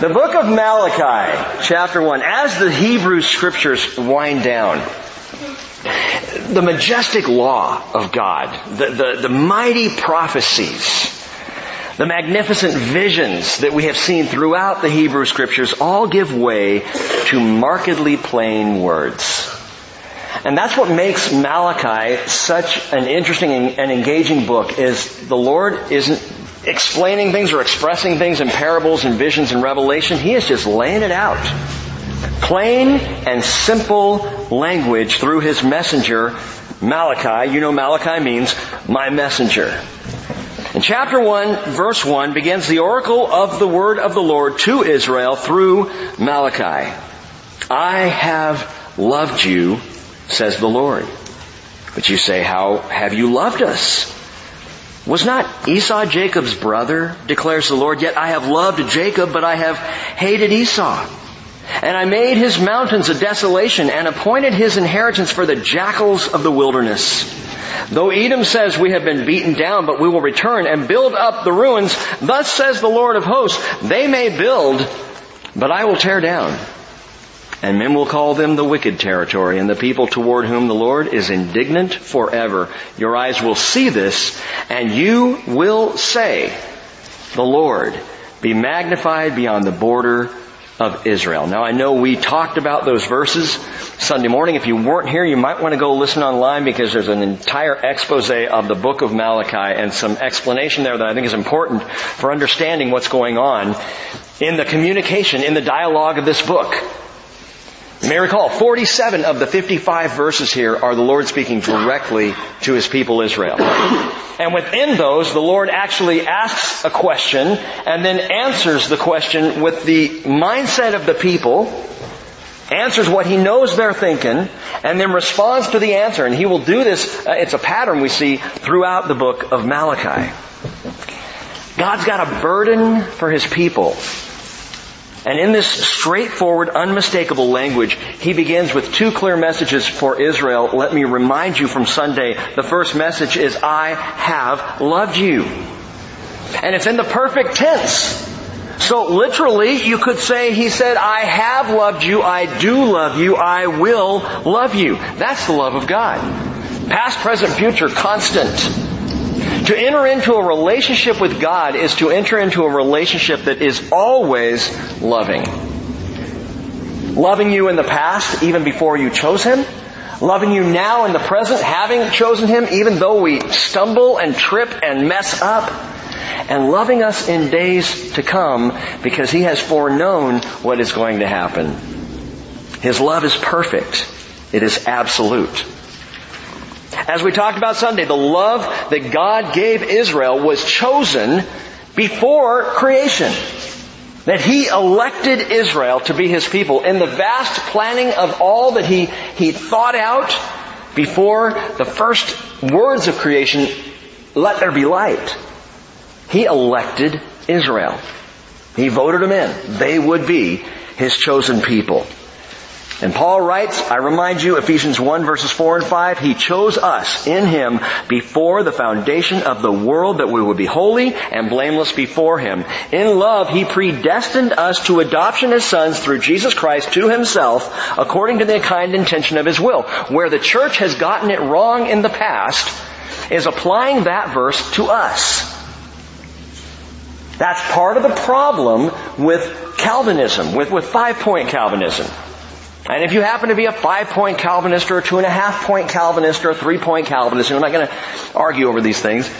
The book of Malachi, chapter 1, as the Hebrew scriptures wind down, the majestic law of God, the, the, the mighty prophecies, the magnificent visions that we have seen throughout the Hebrew scriptures all give way to markedly plain words. And that's what makes Malachi such an interesting and engaging book is the Lord isn't explaining things or expressing things in parables and visions and revelation. He is just laying it out. Plain and simple language through his messenger, Malachi. You know Malachi means my messenger. In chapter 1, verse 1 begins the oracle of the word of the Lord to Israel through Malachi. I have loved you, says the Lord. But you say, how have you loved us? Was not Esau Jacob's brother, declares the Lord, yet I have loved Jacob, but I have hated Esau. And I made his mountains a desolation and appointed his inheritance for the jackals of the wilderness. Though Edom says we have been beaten down, but we will return and build up the ruins, thus says the Lord of hosts, they may build, but I will tear down. And men will call them the wicked territory and the people toward whom the Lord is indignant forever. Your eyes will see this and you will say, the Lord be magnified beyond the border of Israel. Now I know we talked about those verses Sunday morning. If you weren't here, you might want to go listen online because there's an entire expose of the book of Malachi and some explanation there that I think is important for understanding what's going on in the communication, in the dialogue of this book. You may recall, 47 of the 55 verses here are the Lord speaking directly to His people Israel. And within those, the Lord actually asks a question and then answers the question with the mindset of the people, answers what He knows they're thinking, and then responds to the answer. And He will do this, uh, it's a pattern we see throughout the book of Malachi. God's got a burden for His people. And in this straightforward, unmistakable language, he begins with two clear messages for Israel. Let me remind you from Sunday. The first message is, I have loved you. And it's in the perfect tense. So literally, you could say, he said, I have loved you, I do love you, I will love you. That's the love of God. Past, present, future, constant. To enter into a relationship with God is to enter into a relationship that is always loving. Loving you in the past, even before you chose Him. Loving you now in the present, having chosen Him, even though we stumble and trip and mess up. And loving us in days to come because He has foreknown what is going to happen. His love is perfect. It is absolute. As we talked about Sunday, the love that God gave Israel was chosen before creation. That He elected Israel to be His people in the vast planning of all that He, He thought out before the first words of creation, let there be light. He elected Israel. He voted them in. They would be His chosen people. And Paul writes, I remind you, Ephesians 1 verses 4 and 5, He chose us in Him before the foundation of the world that we would be holy and blameless before Him. In love, He predestined us to adoption as sons through Jesus Christ to Himself according to the kind intention of His will. Where the church has gotten it wrong in the past is applying that verse to us. That's part of the problem with Calvinism, with, with five-point Calvinism. And if you happen to be a five-point Calvinist or a two-and-a-half-point Calvinist or a three-point Calvinist, I'm not going to argue over these things.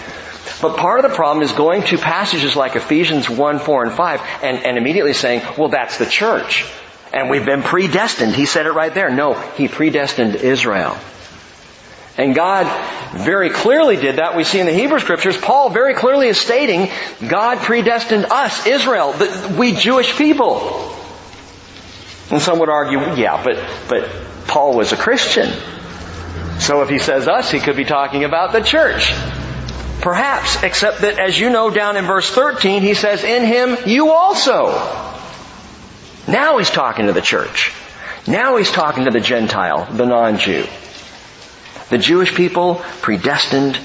But part of the problem is going to passages like Ephesians 1, 4, and 5 and, and immediately saying, well, that's the church. And we've been predestined. He said it right there. No, He predestined Israel. And God very clearly did that. We see in the Hebrew scriptures, Paul very clearly is stating, God predestined us, Israel, the, we Jewish people. And some would argue, yeah, but, but Paul was a Christian. So if he says us, he could be talking about the church. Perhaps, except that as you know down in verse 13, he says, in him you also. Now he's talking to the church. Now he's talking to the Gentile, the non-Jew. The Jewish people predestined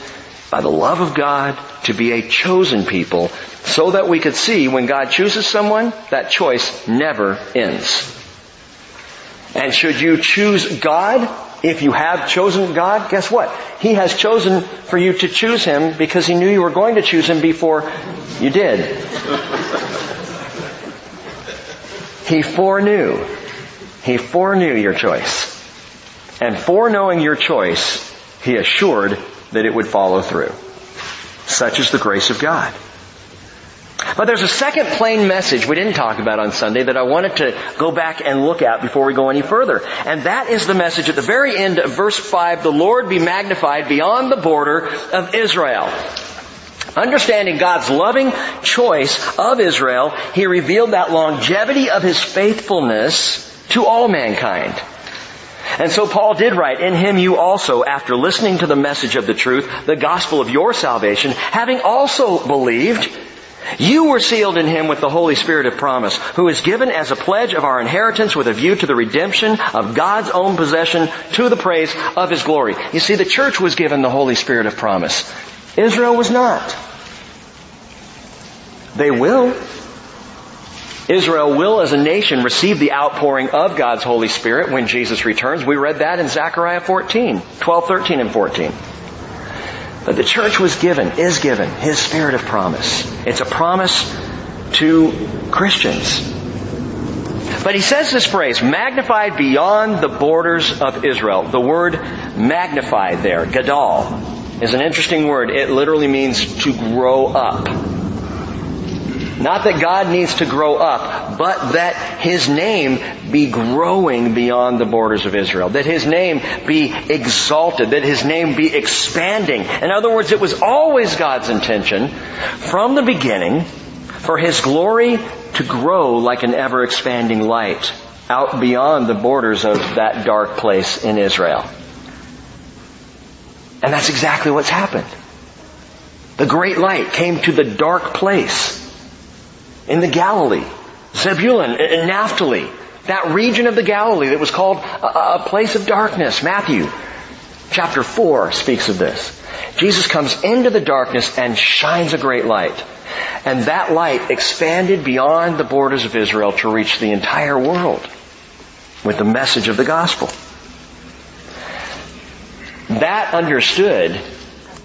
by the love of God to be a chosen people so that we could see when God chooses someone, that choice never ends. And should you choose God, if you have chosen God, guess what? He has chosen for you to choose Him because He knew you were going to choose Him before you did. he foreknew. He foreknew your choice. And foreknowing your choice, He assured that it would follow through. Such is the grace of God. But there's a second plain message we didn't talk about on Sunday that I wanted to go back and look at before we go any further. And that is the message at the very end of verse 5, the Lord be magnified beyond the border of Israel. Understanding God's loving choice of Israel, He revealed that longevity of His faithfulness to all mankind. And so Paul did write, in him you also, after listening to the message of the truth, the gospel of your salvation, having also believed, you were sealed in him with the Holy Spirit of promise, who is given as a pledge of our inheritance with a view to the redemption of God's own possession to the praise of his glory. You see, the church was given the Holy Spirit of promise. Israel was not. They will. Israel will as a nation receive the outpouring of God's Holy Spirit when Jesus returns. We read that in Zechariah 14, 12, 13, and 14. But the church was given, is given, His Spirit of promise. It's a promise to Christians. But he says this phrase, magnified beyond the borders of Israel. The word magnified there, gadol, is an interesting word. It literally means to grow up. Not that God needs to grow up, but that His name be growing beyond the borders of Israel. That His name be exalted. That His name be expanding. In other words, it was always God's intention from the beginning for His glory to grow like an ever expanding light out beyond the borders of that dark place in Israel. And that's exactly what's happened. The great light came to the dark place in the Galilee, Zebulun and Naphtali, that region of the Galilee that was called a, place of darkness. Matthew chapter 4 speaks of this. Jesus comes into the darkness and shines a great light. And that light expanded beyond the borders of Israel to reach the entire world with the message of the gospel. That understood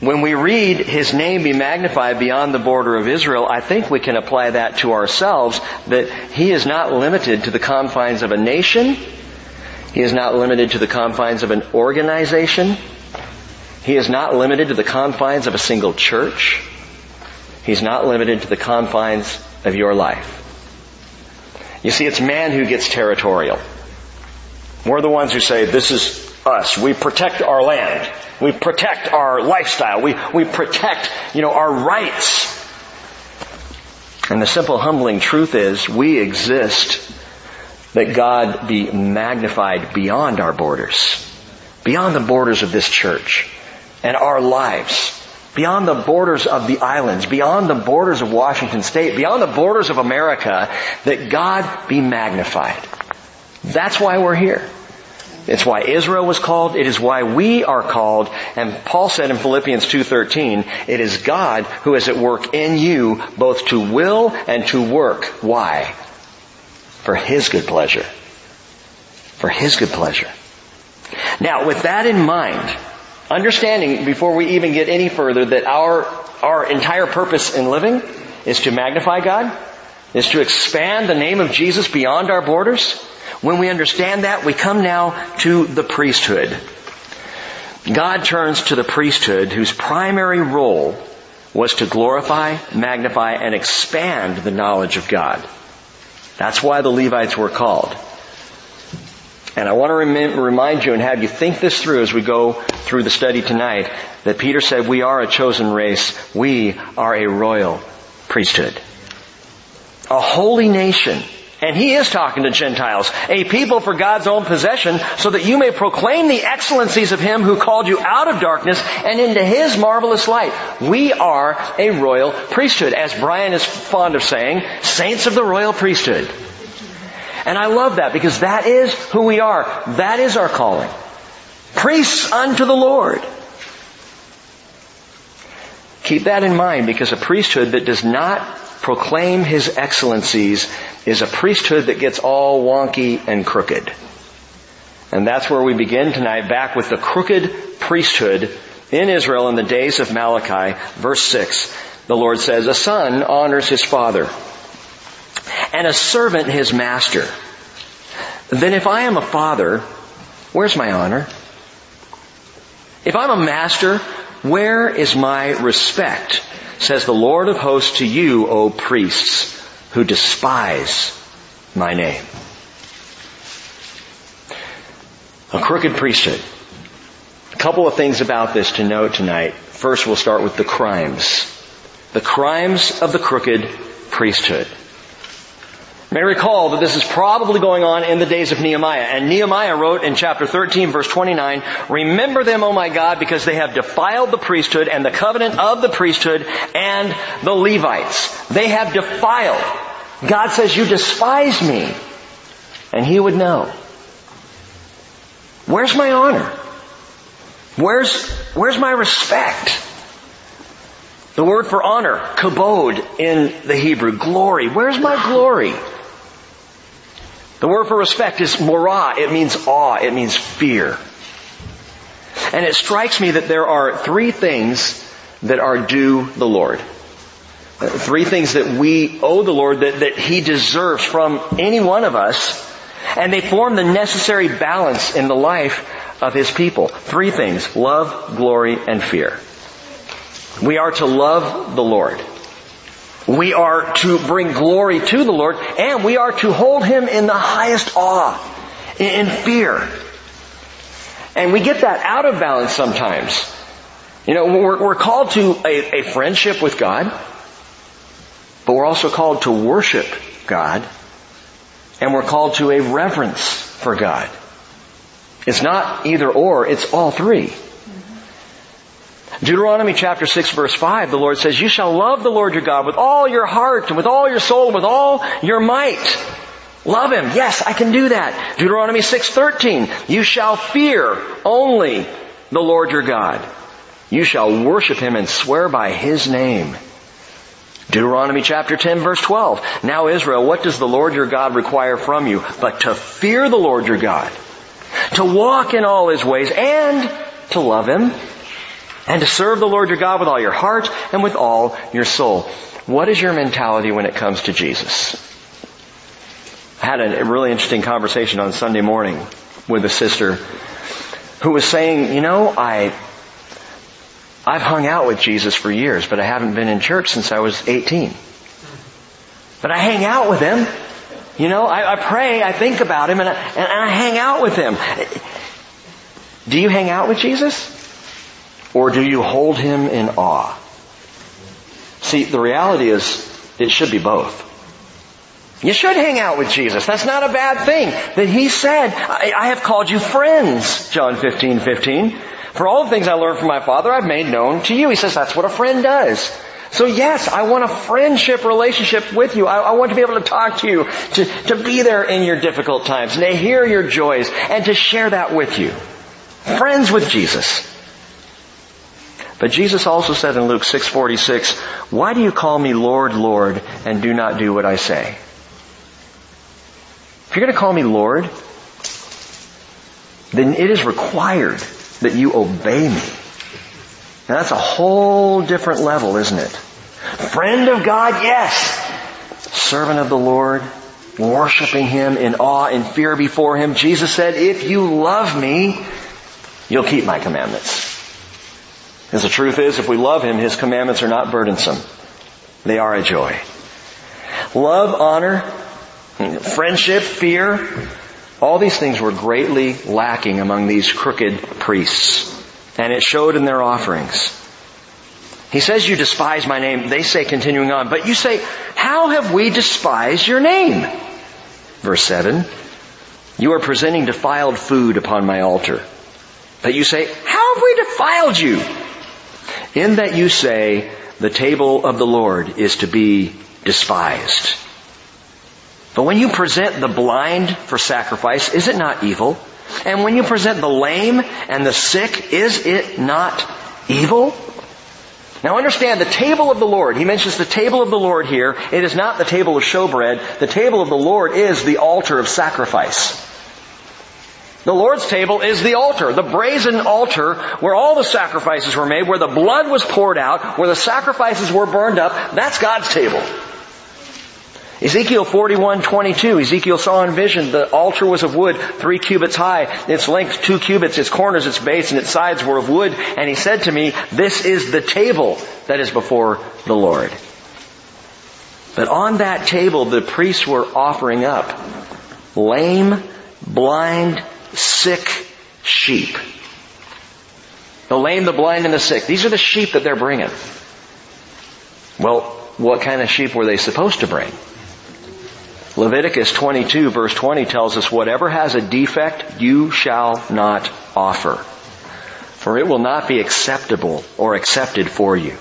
when we read His name be magnified beyond the border of Israel, I think we can apply that to ourselves, that He is not limited to the confines of a nation. He is not limited to the confines of an organization. He is not limited to the confines of a single church. He's not limited to the confines of your life. You see, it's man who gets territorial. We're the ones who say, this is us. We protect our land. We protect our lifestyle. We, we protect, you know, our rights. And the simple humbling truth is we exist that God be magnified beyond our borders, beyond the borders of this church and our lives, beyond the borders of the islands, beyond the borders of Washington State, beyond the borders of America, that God be magnified. That's why we're here. It's why Israel was called. It is why we are called. And Paul said in Philippians 2.13, it is God who is at work in you both to will and to work. Why? For His good pleasure. For His good pleasure. Now, with that in mind, understanding before we even get any further that our, our entire purpose in living is to magnify God, is to expand the name of Jesus beyond our borders, when we understand that, we come now to the priesthood. God turns to the priesthood whose primary role was to glorify, magnify, and expand the knowledge of God. That's why the Levites were called. And I want to remind you and have you think this through as we go through the study tonight that Peter said we are a chosen race. We are a royal priesthood. A holy nation and he is talking to Gentiles, a people for God's own possession, so that you may proclaim the excellencies of him who called you out of darkness and into his marvelous light. We are a royal priesthood, as Brian is fond of saying, saints of the royal priesthood. And I love that because that is who we are. That is our calling. Priests unto the Lord. Keep that in mind because a priesthood that does not proclaim his excellencies is a priesthood that gets all wonky and crooked. And that's where we begin tonight back with the crooked priesthood in Israel in the days of Malachi, verse 6. The Lord says, a son honors his father and a servant his master. Then if I am a father, where's my honor? If I'm a master, where is my respect? Says the Lord of hosts to you, O priests, who despise my name. A crooked priesthood. A couple of things about this to note tonight. First, we'll start with the crimes. The crimes of the crooked priesthood. May recall that this is probably going on in the days of Nehemiah. And Nehemiah wrote in chapter 13 verse 29, Remember them, O my God, because they have defiled the priesthood and the covenant of the priesthood and the Levites. They have defiled. God says, you despise me. And he would know. Where's my honor? Where's, where's my respect? The word for honor, kabod in the Hebrew, glory. Where's my glory? The word for respect is morah. It means awe. It means fear. And it strikes me that there are three things that are due the Lord. Three things that we owe the Lord that, that He deserves from any one of us. And they form the necessary balance in the life of His people. Three things. Love, glory, and fear. We are to love the Lord. We are to bring glory to the Lord and we are to hold Him in the highest awe, in fear. And we get that out of balance sometimes. You know, we're, we're called to a, a friendship with God, but we're also called to worship God, and we're called to a reverence for God. It's not either or, it's all three. Deuteronomy chapter 6 verse 5, the Lord says, You shall love the Lord your God with all your heart and with all your soul and with all your might. Love Him. Yes, I can do that. Deuteronomy 6.13, You shall fear only the Lord your God. You shall worship Him and swear by His name. Deuteronomy chapter 10 verse 12. Now Israel, what does the Lord your God require from you? But to fear the Lord your God. To walk in all His ways and to love Him and to serve the Lord your God with all your heart and with all your soul. What is your mentality when it comes to Jesus? I had a really interesting conversation on Sunday morning with a sister who was saying, you know, I, I've hung out with Jesus for years, but I haven't been in church since I was 18. But I hang out with him. You know, I, I pray, I think about him, and I, and I hang out with him. Do you hang out with Jesus? Or do you hold him in awe? See, the reality is, it should be both. You should hang out with Jesus. That's not a bad thing. That he said, I, I have called you friends, John 15, 15. For all the things I learned from my Father, I've made known to you. He says that's what a friend does. So yes, I want a friendship relationship with you. I, I, want to be able to talk to you, to, to be there in your difficult times, and to hear your joys, and to share that with you. Friends with Jesus. But Jesus also said in Luke 6:46, "Why do you call me Lord, Lord, and do not do what I say?" If you're going to call me Lord, then it is required that you obey me. Now that's a whole different level, isn't it? Friend of God, yes. Servant of the Lord, worshiping Him in awe and fear before Him. Jesus said, if you love me, you'll keep my commandments. Because the truth is, if we love Him, His commandments are not burdensome. They are a joy. Love, honor, friendship, fear, all these things were greatly lacking among these crooked priests. And it showed in their offerings. He says, you despise my name. They say, continuing on, but you say, how have we despised your name? Verse 7, you are presenting defiled food upon my altar. But you say, how have we defiled you? In that you say, the table of the Lord is to be despised. But when you present the blind for sacrifice, is it not evil? And when you present the lame and the sick, is it not evil? Now understand the table of the Lord. He mentions the table of the Lord here. It is not the table of showbread. The table of the Lord is the altar of sacrifice. The Lord's table is the altar, the brazen altar where all the sacrifices were made, where the blood was poured out, where the sacrifices were burned up. That's God's table. Ezekiel 41:22. Ezekiel saw in vision the altar was of wood, three cubits high, its length two cubits, its corners, its base, and its sides were of wood. And he said to me, "This is the table that is before the Lord." But on that table, the priests were offering up lame, blind, sick sheep. The lame, the blind, and the sick. These are the sheep that they're bringing. Well, what kind of sheep were they supposed to bring? Leviticus 22 verse 20 tells us, whatever has a defect, you shall not offer. For it will not be acceptable or accepted for you.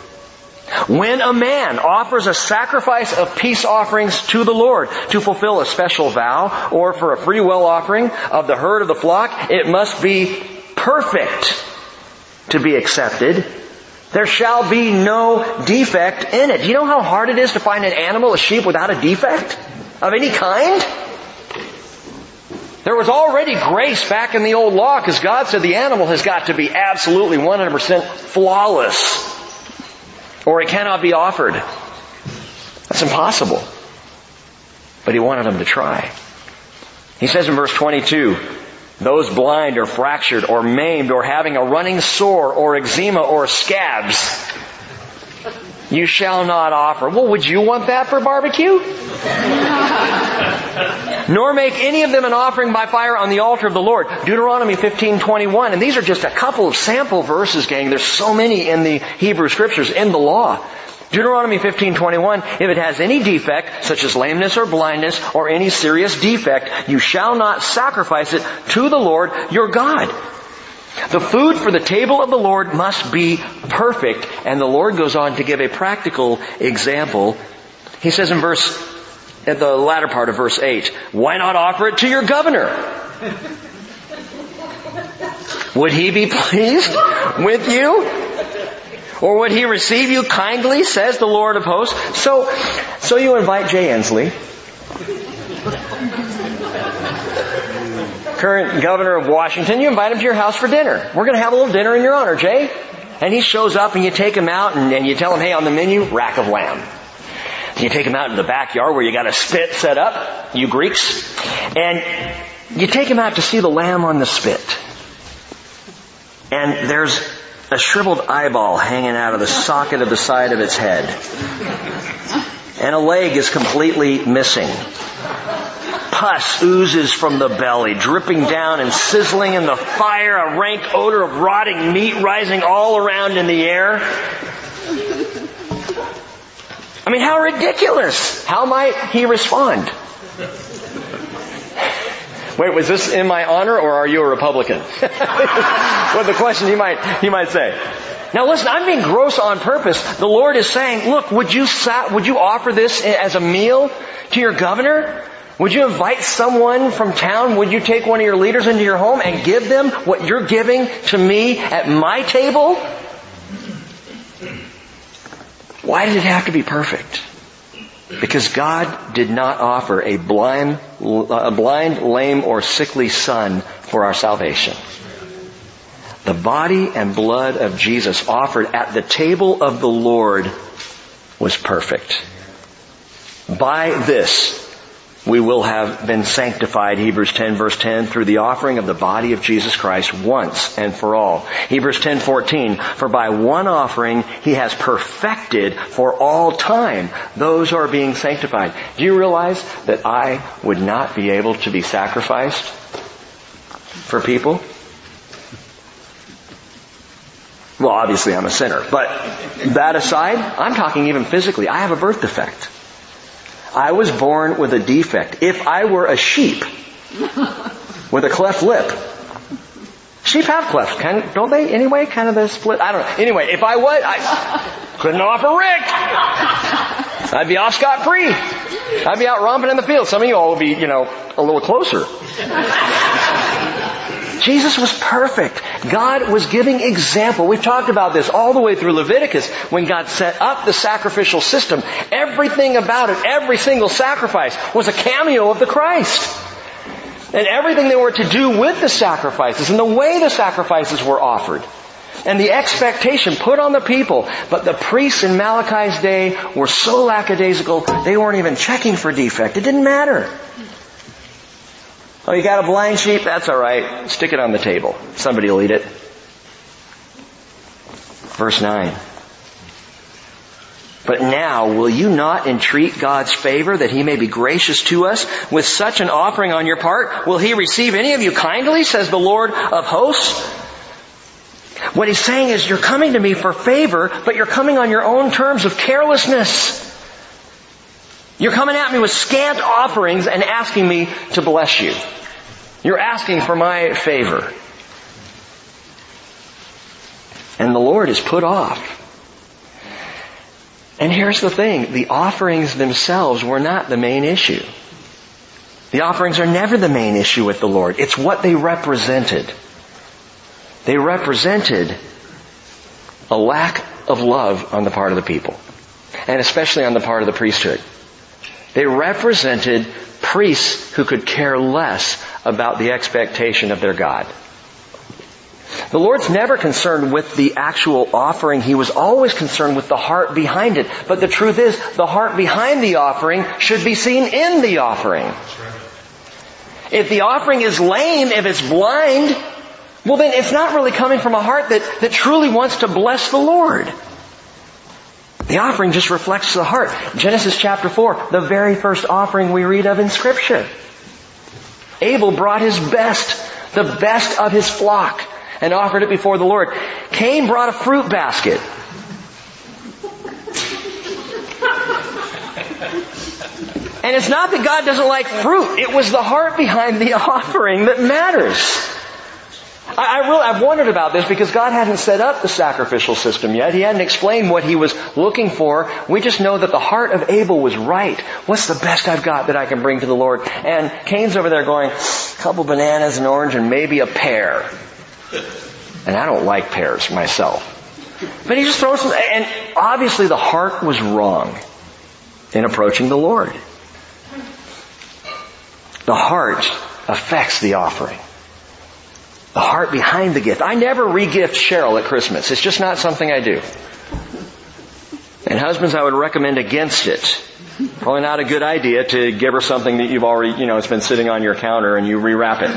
When a man offers a sacrifice of peace offerings to the Lord to fulfill a special vow or for a free will offering of the herd of the flock, it must be perfect to be accepted. There shall be no defect in it. You know how hard it is to find an animal, a sheep, without a defect of any kind? There was already grace back in the old law because God said the animal has got to be absolutely 100% flawless or it cannot be offered. That's impossible. But he wanted them to try. He says in verse 22, those blind or fractured or maimed or having a running sore or eczema or scabs, you shall not offer. Well, would you want that for barbecue? Nor make any of them an offering by fire on the altar of the Lord. Deuteronomy 15:21. And these are just a couple of sample verses, gang. There's so many in the Hebrew scriptures in the law. Deuteronomy 15:21, if it has any defect, such as lameness or blindness or any serious defect, you shall not sacrifice it to the Lord your God. The food for the table of the Lord must be perfect, and the Lord goes on to give a practical example. He says in verse, at the latter part of verse 8, why not offer it to your governor? Would he be pleased with you? Or would he receive you kindly, says the Lord of hosts? So, so you invite Jay Inslee, current governor of Washington, you invite him to your house for dinner. We're gonna have a little dinner in your honor, Jay. And he shows up and you take him out and, and you tell him, hey, on the menu, rack of lamb. You take him out in the backyard where you got a spit set up, you Greeks, and you take him out to see the lamb on the spit. And there's a shriveled eyeball hanging out of the socket of the side of its head. And a leg is completely missing. Pus oozes from the belly, dripping down and sizzling in the fire, a rank odor of rotting meat rising all around in the air. I mean, how ridiculous! How might he respond? Wait, was this in my honor or are you a Republican? what the question he might, he might say. Now listen, I'm being gross on purpose. The Lord is saying, look, would you, would you offer this as a meal to your governor? Would you invite someone from town? Would you take one of your leaders into your home and give them what you're giving to me at my table? Why did it have to be perfect? Because God did not offer a blind, a blind, lame, or sickly son for our salvation. The body and blood of Jesus offered at the table of the Lord was perfect. By this, we will have been sanctified, Hebrews 10 verse 10, through the offering of the body of Jesus Christ once and for all. Hebrews 10 14, for by one offering he has perfected for all time those who are being sanctified. Do you realize that I would not be able to be sacrificed for people? Well, obviously I'm a sinner, but that aside, I'm talking even physically. I have a birth defect. I was born with a defect. If I were a sheep with a cleft lip, sheep have clefts, kind don't they? Anyway, kind of a split. I don't know. Anyway, if I was, I couldn't offer Rick. I'd be off scot free. I'd be out romping in the field. Some of you all would be, you know, a little closer. Jesus was perfect. God was giving example. We've talked about this all the way through Leviticus when God set up the sacrificial system. Everything about it, every single sacrifice was a cameo of the Christ. And everything they were to do with the sacrifices and the way the sacrifices were offered and the expectation put on the people. But the priests in Malachi's day were so lackadaisical, they weren't even checking for defect. It didn't matter. Oh, you got a blind sheep? That's alright. Stick it on the table. Somebody will eat it. Verse 9. But now, will you not entreat God's favor that He may be gracious to us with such an offering on your part? Will He receive any of you kindly, says the Lord of hosts? What he's saying is you're coming to me for favor, but you're coming on your own terms of carelessness. You're coming at me with scant offerings and asking me to bless you. You're asking for my favor. And the Lord is put off. And here's the thing, the offerings themselves were not the main issue. The offerings are never the main issue with the Lord. It's what they represented. They represented a lack of love on the part of the people. And especially on the part of the priesthood. They represented priests who could care less about the expectation of their God. The Lord's never concerned with the actual offering. He was always concerned with the heart behind it. But the truth is, the heart behind the offering should be seen in the offering. If the offering is lame, if it's blind, well then it's not really coming from a heart that, that truly wants to bless the Lord. The offering just reflects the heart. Genesis chapter 4, the very first offering we read of in scripture. Abel brought his best, the best of his flock, and offered it before the Lord. Cain brought a fruit basket. And it's not that God doesn't like fruit. It was the heart behind the offering that matters. I, I really, I've wondered about this because God hadn't set up the sacrificial system yet. He hadn't explained what He was looking for. We just know that the heart of Abel was right. What's the best I've got that I can bring to the Lord? And Cain's over there going, a couple bananas, an orange, and maybe a pear. And I don't like pears myself. But he just throws some, and obviously the heart was wrong in approaching the Lord. The heart affects the offering the heart behind the gift. I never regift Cheryl at Christmas. It's just not something I do. And husbands, I would recommend against it. Probably not a good idea to give her something that you've already, you know, it's been sitting on your counter and you rewrap it.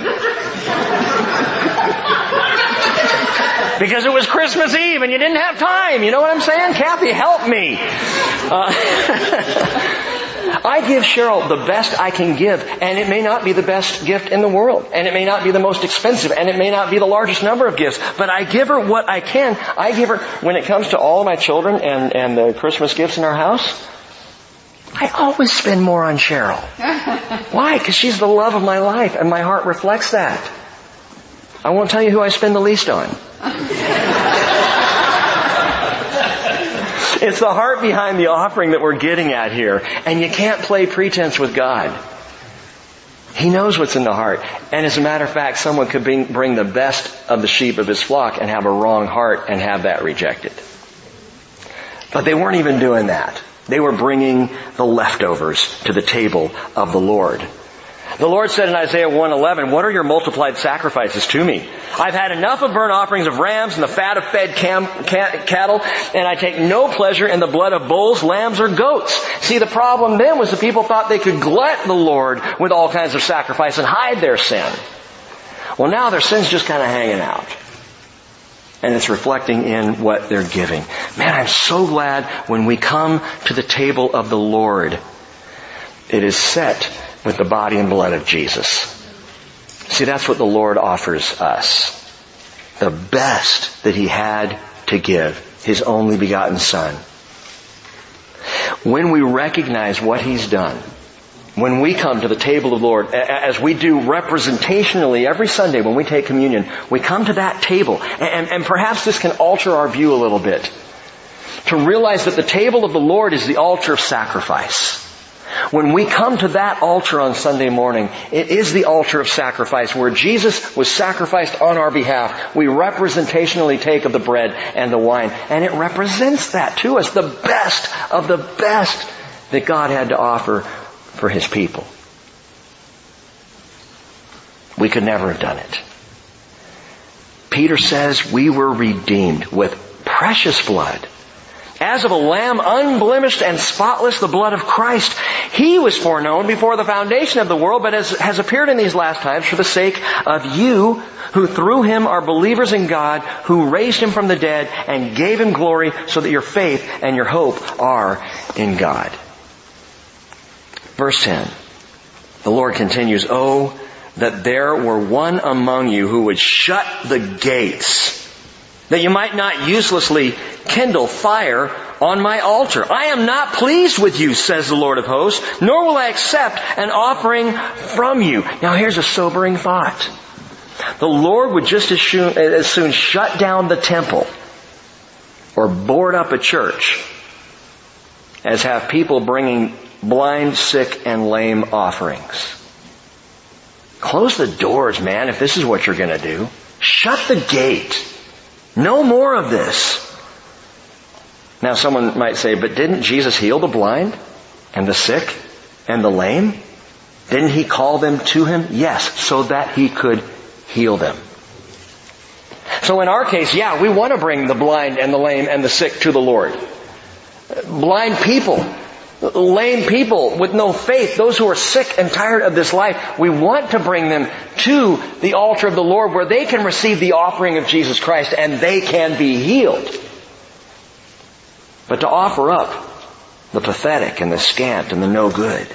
because it was Christmas Eve and you didn't have time. You know what I'm saying? Kathy, help me. Uh, I give Cheryl the best I can give, and it may not be the best gift in the world, and it may not be the most expensive, and it may not be the largest number of gifts, but I give her what I can. I give her, when it comes to all of my children and, and the Christmas gifts in our house, I always spend more on Cheryl. Why? Because she's the love of my life, and my heart reflects that. I won't tell you who I spend the least on. The heart behind the offering that we're getting at here. And you can't play pretense with God. He knows what's in the heart. And as a matter of fact, someone could bring, bring the best of the sheep of his flock and have a wrong heart and have that rejected. But they weren't even doing that. They were bringing the leftovers to the table of the Lord. The Lord said in Isaiah 1:11, "What are your multiplied sacrifices to me? I've had enough of burnt offerings of rams and the fat of fed cam, cattle, and I take no pleasure in the blood of bulls, lambs, or goats." See, the problem then was the people thought they could glut the Lord with all kinds of sacrifice and hide their sin. Well, now their sin's just kind of hanging out. And it's reflecting in what they're giving. Man, I'm so glad when we come to the table of the Lord, it is set with the body and blood of Jesus. See, that's what the Lord offers us. The best that He had to give. His only begotten Son. When we recognize what He's done, when we come to the table of the Lord, as we do representationally every Sunday when we take communion, we come to that table, and, and, perhaps this can alter our view a little bit. To realize that the table of the Lord is the altar of sacrifice. When we come to that altar on Sunday morning, it is the altar of sacrifice where Jesus was sacrificed on our behalf. We representationally take of the bread and the wine, and it represents that to us, the best of the best that God had to offer for His people. We could never have done it. Peter says we were redeemed with precious blood as of a lamb unblemished and spotless, the blood of Christ. He was foreknown before the foundation of the world, but has, has appeared in these last times for the sake of you, who through him are believers in God, who raised him from the dead and gave him glory so that your faith and your hope are in God. Verse 10. The Lord continues, Oh, that there were one among you who would shut the gates that you might not uselessly kindle fire on my altar. I am not pleased with you, says the Lord of hosts, nor will I accept an offering from you. Now here's a sobering thought. The Lord would just as soon, as soon shut down the temple or board up a church as have people bringing blind, sick, and lame offerings. Close the doors, man, if this is what you're gonna do. Shut the gate. No more of this. Now someone might say, but didn't Jesus heal the blind and the sick and the lame? Didn't he call them to him? Yes, so that he could heal them. So in our case, yeah, we want to bring the blind and the lame and the sick to the Lord. Blind people, lame people with no faith, those who are sick and tired of this life, we want to bring them to the altar of the Lord where they can receive the offering of Jesus Christ and they can be healed. But to offer up the pathetic and the scant and the no good.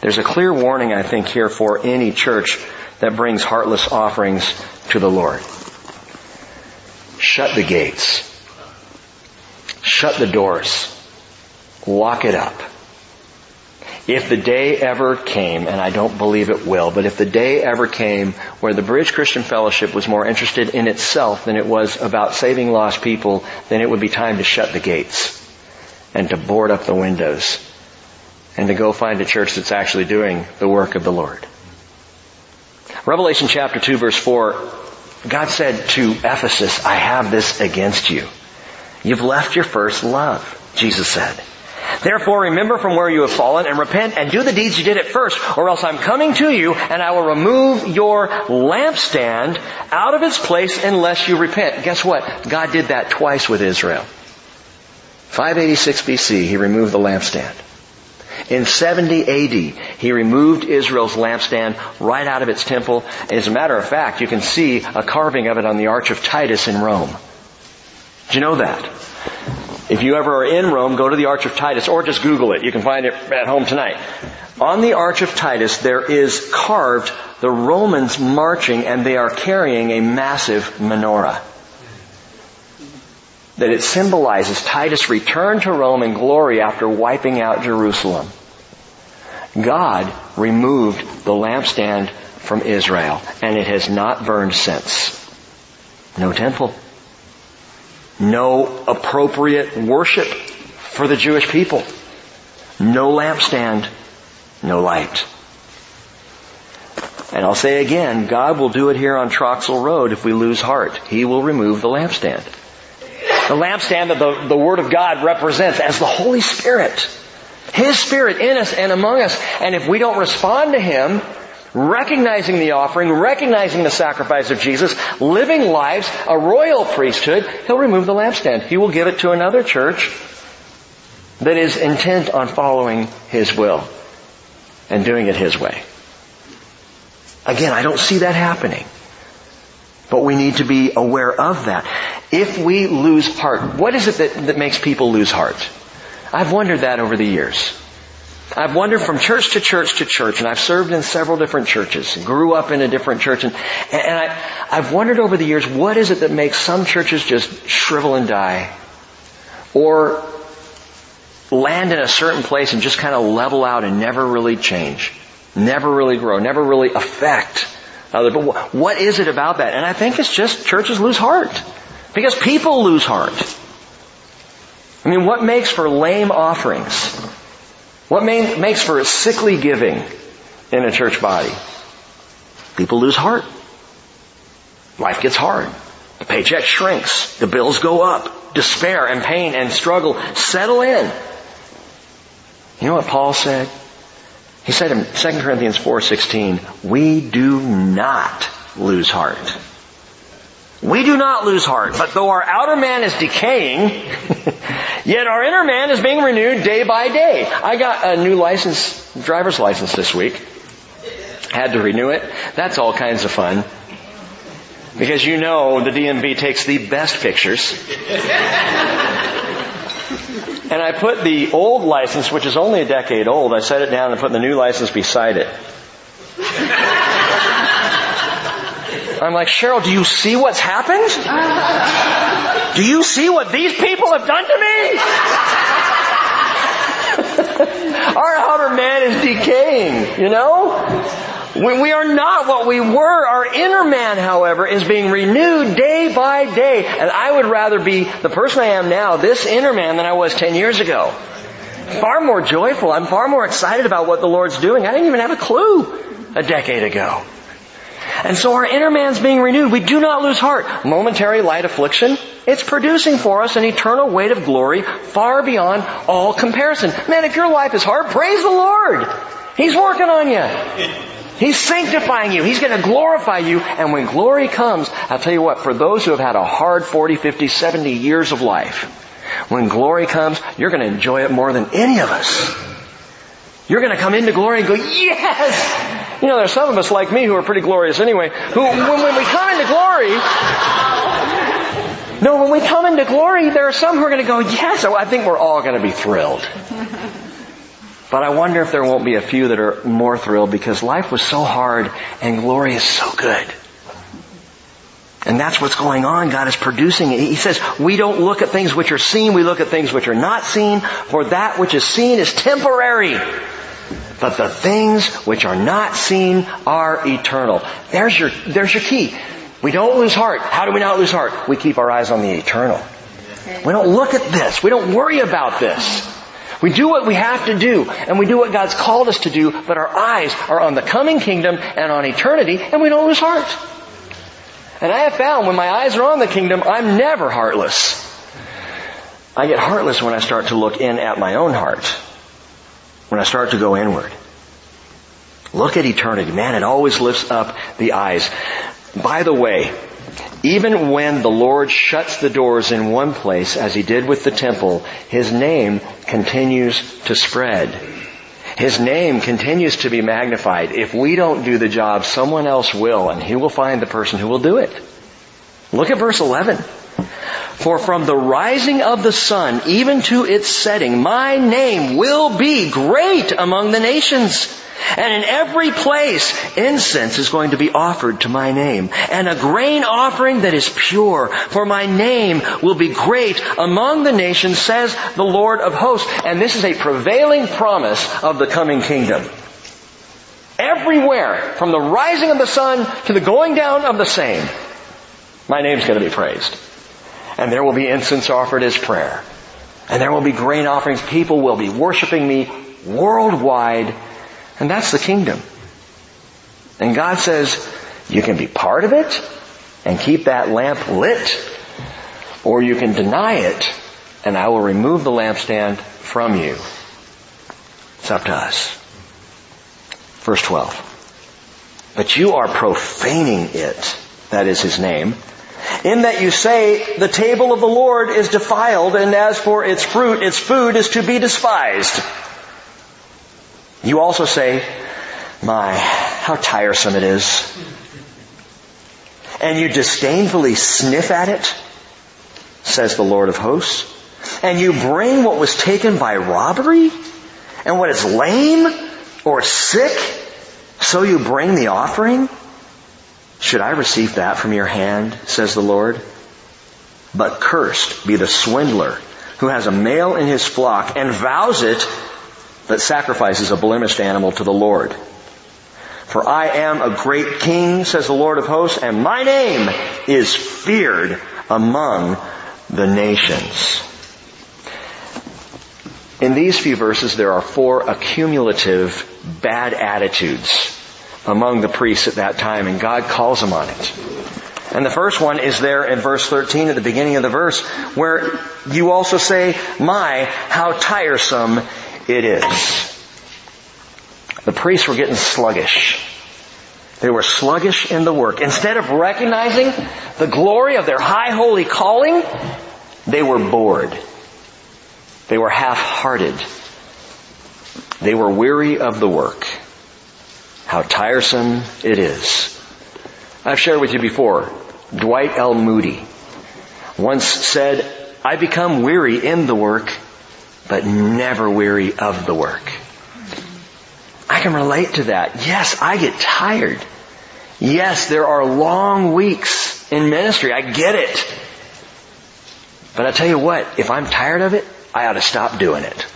There's a clear warning, I think, here for any church that brings heartless offerings to the Lord. Shut the gates. Shut the doors. Lock it up. If the day ever came, and I don't believe it will, but if the day ever came where the Bridge Christian Fellowship was more interested in itself than it was about saving lost people, then it would be time to shut the gates and to board up the windows and to go find a church that's actually doing the work of the Lord. Revelation chapter 2 verse 4, God said to Ephesus, I have this against you. You've left your first love, Jesus said. Therefore remember from where you have fallen and repent and do the deeds you did at first, or else I'm coming to you and I will remove your lampstand out of its place unless you repent. Guess what? God did that twice with Israel. 586 BC, He removed the lampstand. In 70 AD, he removed Israel's lampstand right out of its temple. As a matter of fact, you can see a carving of it on the Arch of Titus in Rome. Do you know that? If you ever are in Rome, go to the Arch of Titus or just Google it. You can find it at home tonight. On the Arch of Titus, there is carved the Romans marching and they are carrying a massive menorah. That it symbolizes Titus' return to Rome in glory after wiping out Jerusalem. God removed the lampstand from Israel and it has not burned since. No temple no appropriate worship for the Jewish people, no lampstand, no light. And I'll say again, God will do it here on Troxel Road if we lose heart. He will remove the lampstand. The lampstand that the, the Word of God represents as the Holy Spirit. His Spirit in us and among us. And if we don't respond to Him, recognizing the offering, recognizing the sacrifice of Jesus, living lives, a royal priesthood, he'll remove the lampstand. He will give it to another church that is intent on following his will and doing it his way. Again, I don't see that happening. But we need to be aware of that. If we lose heart, what is it that, that makes people lose heart? I've wondered that over the years. I've wandered from church to church to church, and I've served in several different churches, and grew up in a different church, and, and I, I've wondered over the years, what is it that makes some churches just shrivel and die? Or land in a certain place and just kind of level out and never really change, never really grow, never really affect other. But what is it about that? And I think it's just churches lose heart because people lose heart. I mean, what makes for lame offerings? What makes for a sickly giving in a church body? People lose heart. Life gets hard. The paycheck shrinks. The bills go up. Despair and pain and struggle settle in. You know what Paul said? He said in 2 Corinthians 4:16, "We do not lose heart." We do not lose heart, but though our outer man is decaying, yet our inner man is being renewed day by day. I got a new license, driver's license this week. Had to renew it. That's all kinds of fun. Because you know the DMV takes the best pictures. and I put the old license, which is only a decade old, I set it down and put the new license beside it. I'm like, Cheryl, do you see what's happened? Do you see what these people have done to me? Our outer man is decaying, you know? We, are not what we were. Our inner man, however, is being renewed day by day. And I would rather be the person I am now, this inner man, than I was 10 years ago. Far more joyful. I'm far more excited about what the Lord's doing. I didn't even have a clue a decade ago. And so our inner man's being renewed. We do not lose heart. Momentary light affliction, it's producing for us an eternal weight of glory far beyond all comparison. Man, if your life is hard, praise the Lord. He's working on you. He's sanctifying you. He's going to glorify you. And when glory comes, I'll tell you what, for those who have had a hard 40, 50, 70 years of life, when glory comes, you're going to enjoy it more than any of us. You're going to come into glory and go, yes! You know, there's some of us like me who are pretty glorious anyway, who, when, when we come into glory, no, when we come into glory, there are some who are going to go, yes, I think we're all going to be thrilled. But I wonder if there won't be a few that are more thrilled because life was so hard and glory is so good. And that's what's going on. God is producing it. He says, we don't look at things which are seen, we look at things which are not seen, for that which is seen is temporary. But the things which are not seen are eternal. There's your, there's your key. We don't lose heart. How do we not lose heart? We keep our eyes on the eternal. We don't look at this. We don't worry about this. We do what we have to do, and we do what God's called us to do, but our eyes are on the coming kingdom and on eternity, and we don't lose heart. And I have found when my eyes are on the kingdom, I'm never heartless. I get heartless when I start to look in at my own heart. When I start to go inward. Look at eternity. Man, it always lifts up the eyes. By the way, even when the Lord shuts the doors in one place, as he did with the temple, his name continues to spread. His name continues to be magnified. If we don't do the job, someone else will, and he will find the person who will do it. Look at verse 11. For from the rising of the sun even to its setting, my name will be great among the nations. And in every place, incense is going to be offered to my name. And a grain offering that is pure. For my name will be great among the nations, says the Lord of hosts. And this is a prevailing promise of the coming kingdom. Everywhere, from the rising of the sun to the going down of the same, my name's going to be praised. And there will be incense offered as prayer. And there will be grain offerings. People will be worshiping me worldwide and that's the kingdom. And God says, you can be part of it and keep that lamp lit, or you can deny it and I will remove the lampstand from you. It's up to us. Verse 12. But you are profaning it, that is his name, in that you say, the table of the Lord is defiled, and as for its fruit, its food is to be despised. You also say, my, how tiresome it is. And you disdainfully sniff at it, says the Lord of hosts. And you bring what was taken by robbery and what is lame or sick, so you bring the offering? Should I receive that from your hand, says the Lord? But cursed be the swindler who has a male in his flock and vows it that sacrifices a blemished animal to the Lord. For I am a great king, says the Lord of hosts, and my name is feared among the nations. In these few verses, there are four accumulative bad attitudes among the priests at that time, and God calls them on it. And the first one is there in verse 13 at the beginning of the verse, where you also say, My, how tiresome it is. The priests were getting sluggish. They were sluggish in the work. Instead of recognizing the glory of their high holy calling, they were bored. They were half-hearted. They were weary of the work. How tiresome it is. I've shared with you before, Dwight L. Moody once said, I become weary in the work, but never weary of the work. I can relate to that. Yes, I get tired. Yes, there are long weeks in ministry. I get it. But I tell you what, if I'm tired of it, I ought to stop doing it.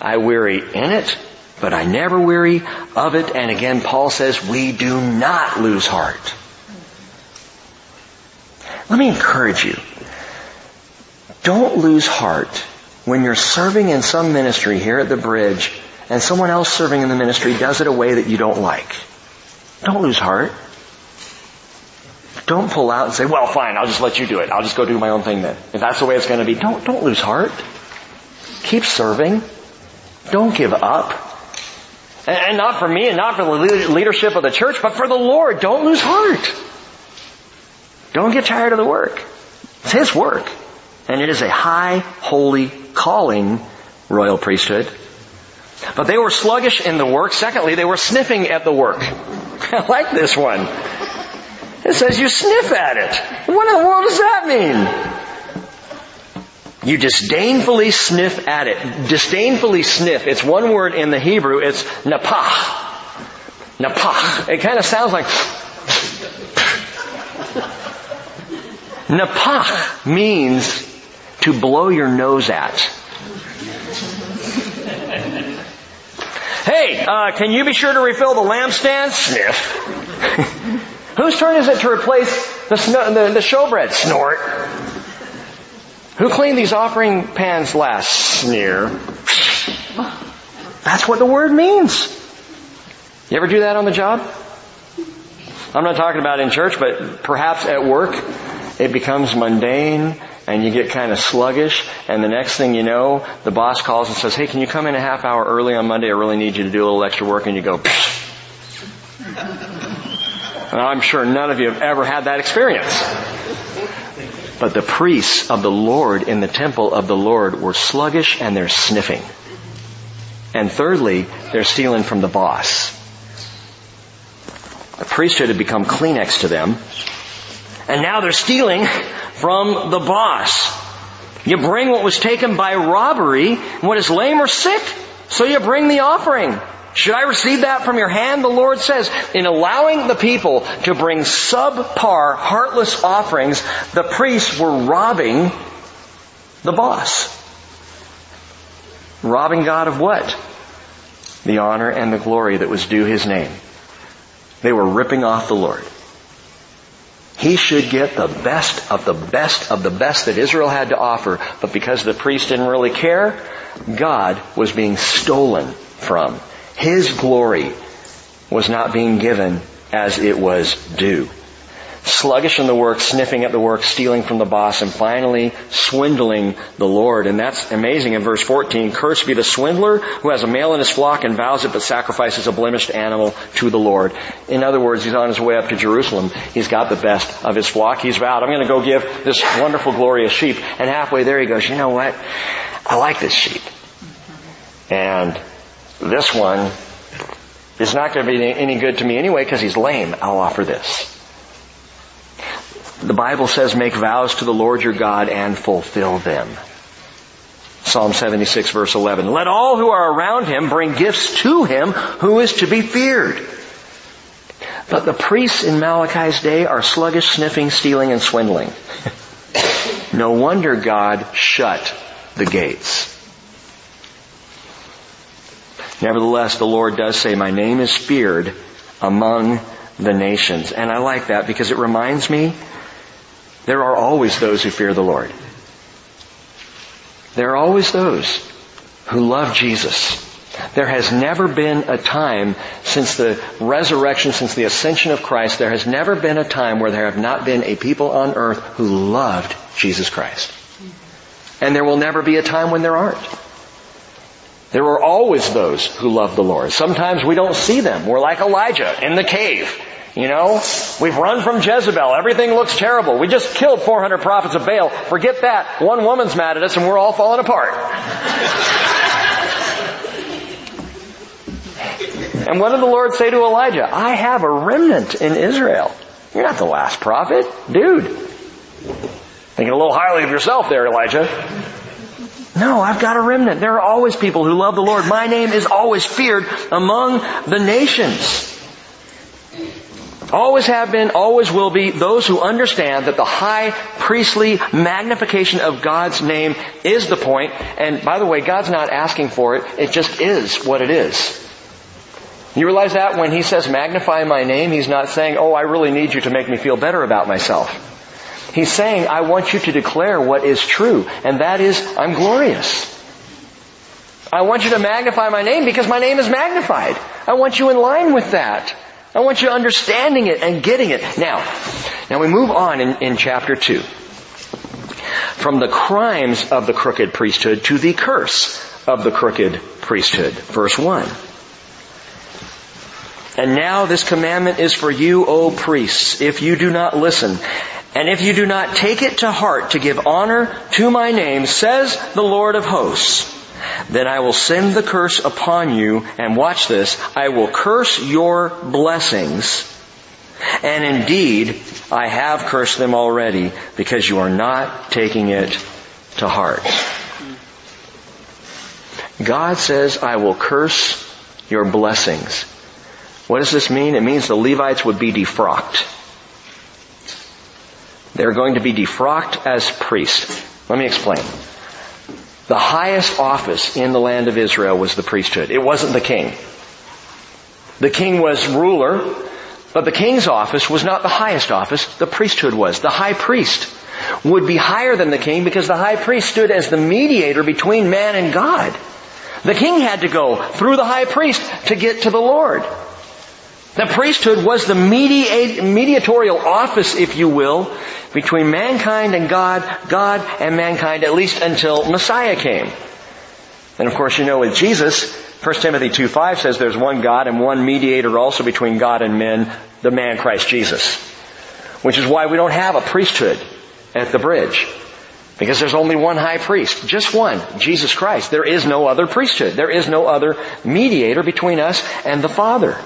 I weary in it, but I never weary of it. And again, Paul says we do not lose heart. Let me encourage you. Don't lose heart when you're serving in some ministry here at the bridge and someone else serving in the ministry does it a way that you don't like. Don't lose heart. Don't pull out and say, well fine, I'll just let you do it. I'll just go do my own thing then. If that's the way it's going to be, don't, don't lose heart. Keep serving. Don't give up. And, not for me and not for the leadership of the church, but for the Lord. Don't lose heart. Don't get tired of the work. It's His work. And it is a high, holy calling, royal priesthood. But they were sluggish in the work. Secondly, they were sniffing at the work. I like this one. It says you sniff at it. What in the world does that mean? You disdainfully sniff at it. Disdainfully sniff. It's one word in the Hebrew. It's napah. Napah. It kind of sounds like Napah means to blow your nose at. Hey, uh, can you be sure to refill the lampstand? Sniff. Whose turn is it to replace the, sno- the, the showbread? Snort. Who cleaned these offering pans last? Sneer. That's what the word means. You ever do that on the job? I'm not talking about in church, but perhaps at work, it becomes mundane and you get kind of sluggish and the next thing you know, the boss calls and says, hey, can you come in a half hour early on Monday? I really need you to do a little extra work and you go, and I'm sure none of you have ever had that experience. But the priests of the Lord in the temple of the Lord were sluggish and they're sniffing. And thirdly, they're stealing from the boss. The priesthood had become Kleenex to them. And now they're stealing from the boss. You bring what was taken by robbery, what is lame or sick, so you bring the offering. Should I receive that from your hand? The Lord says, in allowing the people to bring subpar, heartless offerings, the priests were robbing the boss. Robbing God of what? The honor and the glory that was due His name. They were ripping off the Lord. He should get the best of the best of the best that Israel had to offer, but because the priest didn't really care, God was being stolen from. His glory was not being given as it was due sluggish in the work, sniffing at the work, stealing from the boss, and finally swindling the Lord. And that's amazing in verse 14. Cursed be the swindler who has a male in his flock and vows it but sacrifices a blemished animal to the Lord. In other words, he's on his way up to Jerusalem. He's got the best of his flock. He's vowed, I'm going to go give this wonderful, glorious sheep. And halfway there he goes, you know what? I like this sheep. And this one is not going to be any good to me anyway because he's lame. I'll offer this. The Bible says make vows to the Lord your God and fulfill them. Psalm 76 verse 11. Let all who are around him bring gifts to him who is to be feared. But the priests in Malachi's day are sluggish, sniffing, stealing, and swindling. no wonder God shut the gates. Nevertheless, the Lord does say, my name is feared among the nations. And I like that because it reminds me there are always those who fear the Lord. There are always those who love Jesus. There has never been a time since the resurrection, since the ascension of Christ, there has never been a time where there have not been a people on earth who loved Jesus Christ. And there will never be a time when there aren't. There are always those who love the Lord. Sometimes we don't see them. We're like Elijah in the cave. You know, we've run from Jezebel. Everything looks terrible. We just killed 400 prophets of Baal. Forget that. One woman's mad at us and we're all falling apart. and what did the Lord say to Elijah? I have a remnant in Israel. You're not the last prophet. Dude. Thinking a little highly of yourself there, Elijah. No, I've got a remnant. There are always people who love the Lord. My name is always feared among the nations. Always have been, always will be those who understand that the high priestly magnification of God's name is the point. And by the way, God's not asking for it. It just is what it is. You realize that when He says magnify my name, He's not saying, oh, I really need you to make me feel better about myself. He's saying, I want you to declare what is true, and that is, I'm glorious. I want you to magnify my name because my name is magnified. I want you in line with that. I want you understanding it and getting it. Now, now we move on in, in chapter 2. From the crimes of the crooked priesthood to the curse of the crooked priesthood. Verse 1. And now this commandment is for you, O priests, if you do not listen, and if you do not take it to heart to give honor to my name, says the Lord of hosts, then I will send the curse upon you, and watch this, I will curse your blessings, and indeed, I have cursed them already, because you are not taking it to heart. God says, I will curse your blessings. What does this mean? It means the Levites would be defrocked. They're going to be defrocked as priests. Let me explain. The highest office in the land of Israel was the priesthood. It wasn't the king. The king was ruler, but the king's office was not the highest office, the priesthood was. The high priest would be higher than the king because the high priest stood as the mediator between man and God. The king had to go through the high priest to get to the Lord. The priesthood was the mediatorial office, if you will, between mankind and God, God and mankind, at least until Messiah came. And of course, you know with Jesus, 1 Timothy 2.5 says there's one God and one mediator also between God and men, the man Christ Jesus. Which is why we don't have a priesthood at the bridge. Because there's only one high priest. Just one. Jesus Christ. There is no other priesthood. There is no other mediator between us and the Father.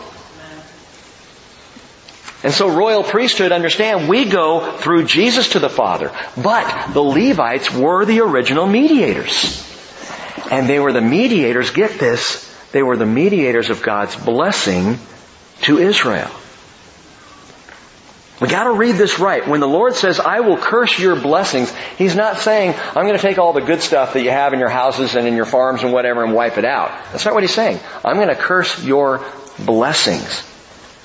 And so royal priesthood, understand, we go through Jesus to the Father. But the Levites were the original mediators. And they were the mediators, get this, they were the mediators of God's blessing to Israel. We gotta read this right. When the Lord says, I will curse your blessings, He's not saying, I'm gonna take all the good stuff that you have in your houses and in your farms and whatever and wipe it out. That's not what He's saying. I'm gonna curse your blessings.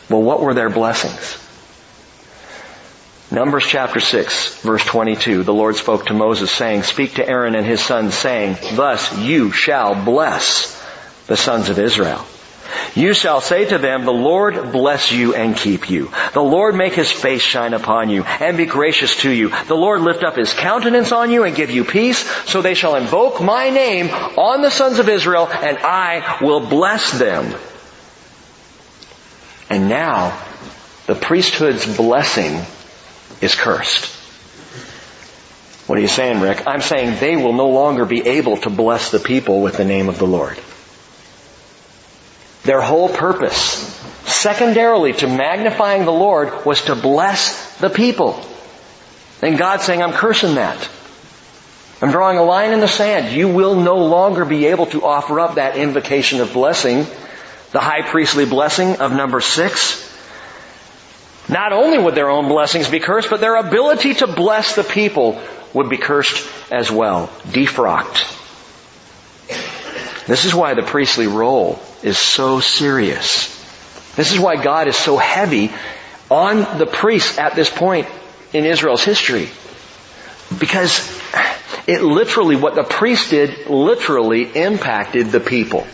Well, what were their blessings? Numbers chapter 6, verse 22, the Lord spoke to Moses saying, Speak to Aaron and his sons saying, Thus you shall bless the sons of Israel. You shall say to them, the Lord bless you and keep you. The Lord make his face shine upon you and be gracious to you. The Lord lift up his countenance on you and give you peace, so they shall invoke my name on the sons of Israel and I will bless them. And now, the priesthood's blessing is cursed. What are you saying, Rick? I'm saying they will no longer be able to bless the people with the name of the Lord. Their whole purpose, secondarily to magnifying the Lord, was to bless the people. And God's saying, I'm cursing that. I'm drawing a line in the sand. You will no longer be able to offer up that invocation of blessing the high priestly blessing of number six. Not only would their own blessings be cursed, but their ability to bless the people would be cursed as well, defrocked. This is why the priestly role is so serious. This is why God is so heavy on the priests at this point in Israel's history. Because It literally, what the priest did literally impacted the people.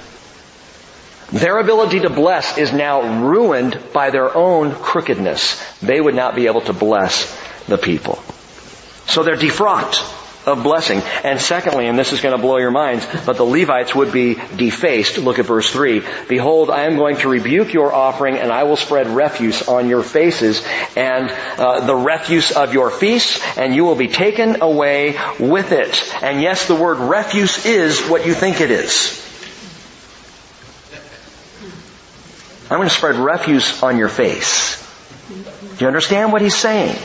Their ability to bless is now ruined by their own crookedness. They would not be able to bless the people. So they're defrocked of blessing. And secondly, and this is going to blow your minds, but the Levites would be defaced. Look at verse 3. Behold, I am going to rebuke your offering and I will spread refuse on your faces and uh, the refuse of your feasts and you will be taken away with it. And yes, the word refuse is what you think it is. I'm going to spread refuse on your face. Do you understand what he's saying?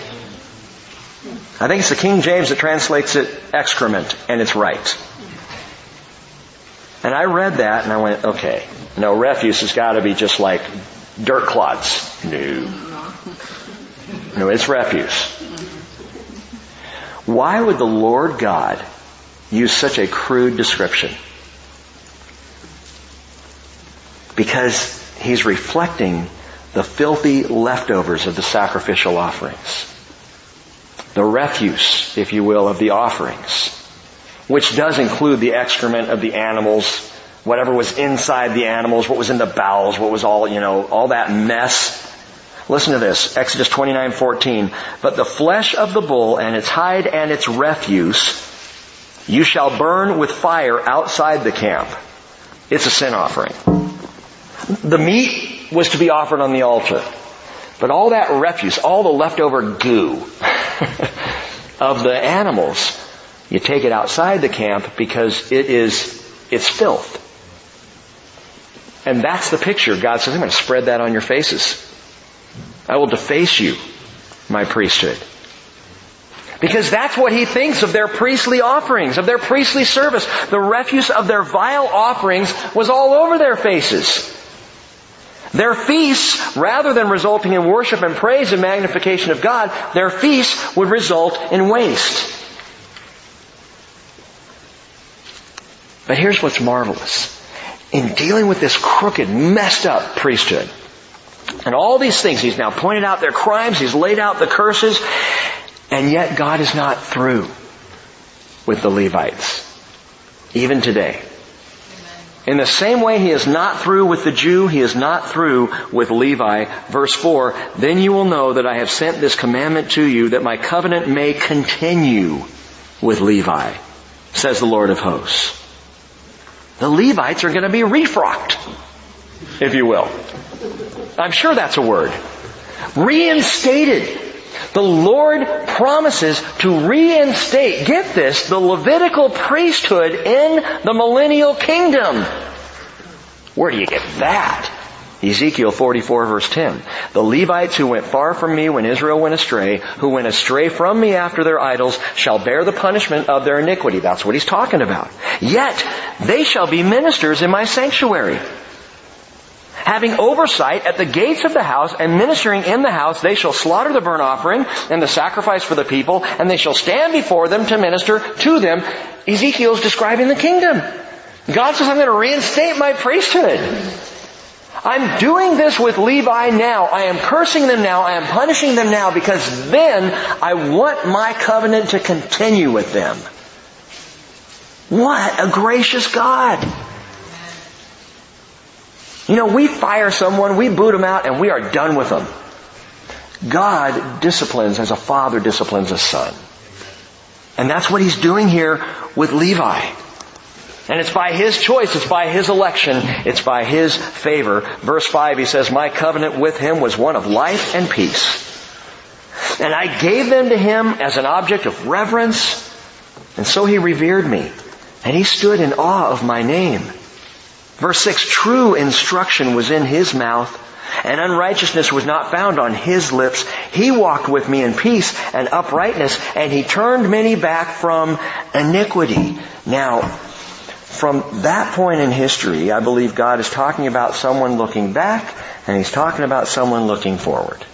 I think it's the King James that translates it excrement, and it's right. And I read that and I went, okay, no, refuse has got to be just like dirt clods. No. No, it's refuse. Why would the Lord God use such a crude description? Because he's reflecting the filthy leftovers of the sacrificial offerings the refuse, if you will, of the offerings, which does include the excrement of the animals, whatever was inside the animals, what was in the bowels, what was all, you know, all that mess. Listen to this, Exodus 29:14. But the flesh of the bull and its hide and its refuse you shall burn with fire outside the camp. It's a sin offering. The meat was to be offered on the altar. But all that refuse, all the leftover goo, of the animals. You take it outside the camp because it is, it's filth. And that's the picture. God says, I'm going to spread that on your faces. I will deface you, my priesthood. Because that's what he thinks of their priestly offerings, of their priestly service. The refuse of their vile offerings was all over their faces. Their feasts, rather than resulting in worship and praise and magnification of God, their feasts would result in waste. But here's what's marvelous. In dealing with this crooked, messed up priesthood, and all these things, he's now pointed out their crimes, he's laid out the curses, and yet God is not through with the Levites. Even today. In the same way he is not through with the Jew, he is not through with Levi. Verse 4, Then you will know that I have sent this commandment to you that my covenant may continue with Levi, says the Lord of hosts. The Levites are going to be refrocked, if you will. I'm sure that's a word. Reinstated. The Lord promises to reinstate, get this, the Levitical priesthood in the millennial kingdom. Where do you get that? Ezekiel 44 verse 10. The Levites who went far from me when Israel went astray, who went astray from me after their idols, shall bear the punishment of their iniquity. That's what he's talking about. Yet, they shall be ministers in my sanctuary having oversight at the gates of the house and ministering in the house, they shall slaughter the burnt offering and the sacrifice for the people, and they shall stand before them to minister to them. Ezekiel's describing the kingdom. God says, I'm going to reinstate my priesthood. I'm doing this with Levi now. I am cursing them now. I am punishing them now because then I want my covenant to continue with them. What a gracious God. You know, we fire someone, we boot them out, and we are done with them. God disciplines as a father disciplines a son. And that's what he's doing here with Levi. And it's by his choice, it's by his election, it's by his favor. Verse 5, he says, My covenant with him was one of life and peace. And I gave them to him as an object of reverence, and so he revered me. And he stood in awe of my name. Verse 6, true instruction was in his mouth, and unrighteousness was not found on his lips. He walked with me in peace and uprightness, and he turned many back from iniquity. Now, from that point in history, I believe God is talking about someone looking back, and he's talking about someone looking forward.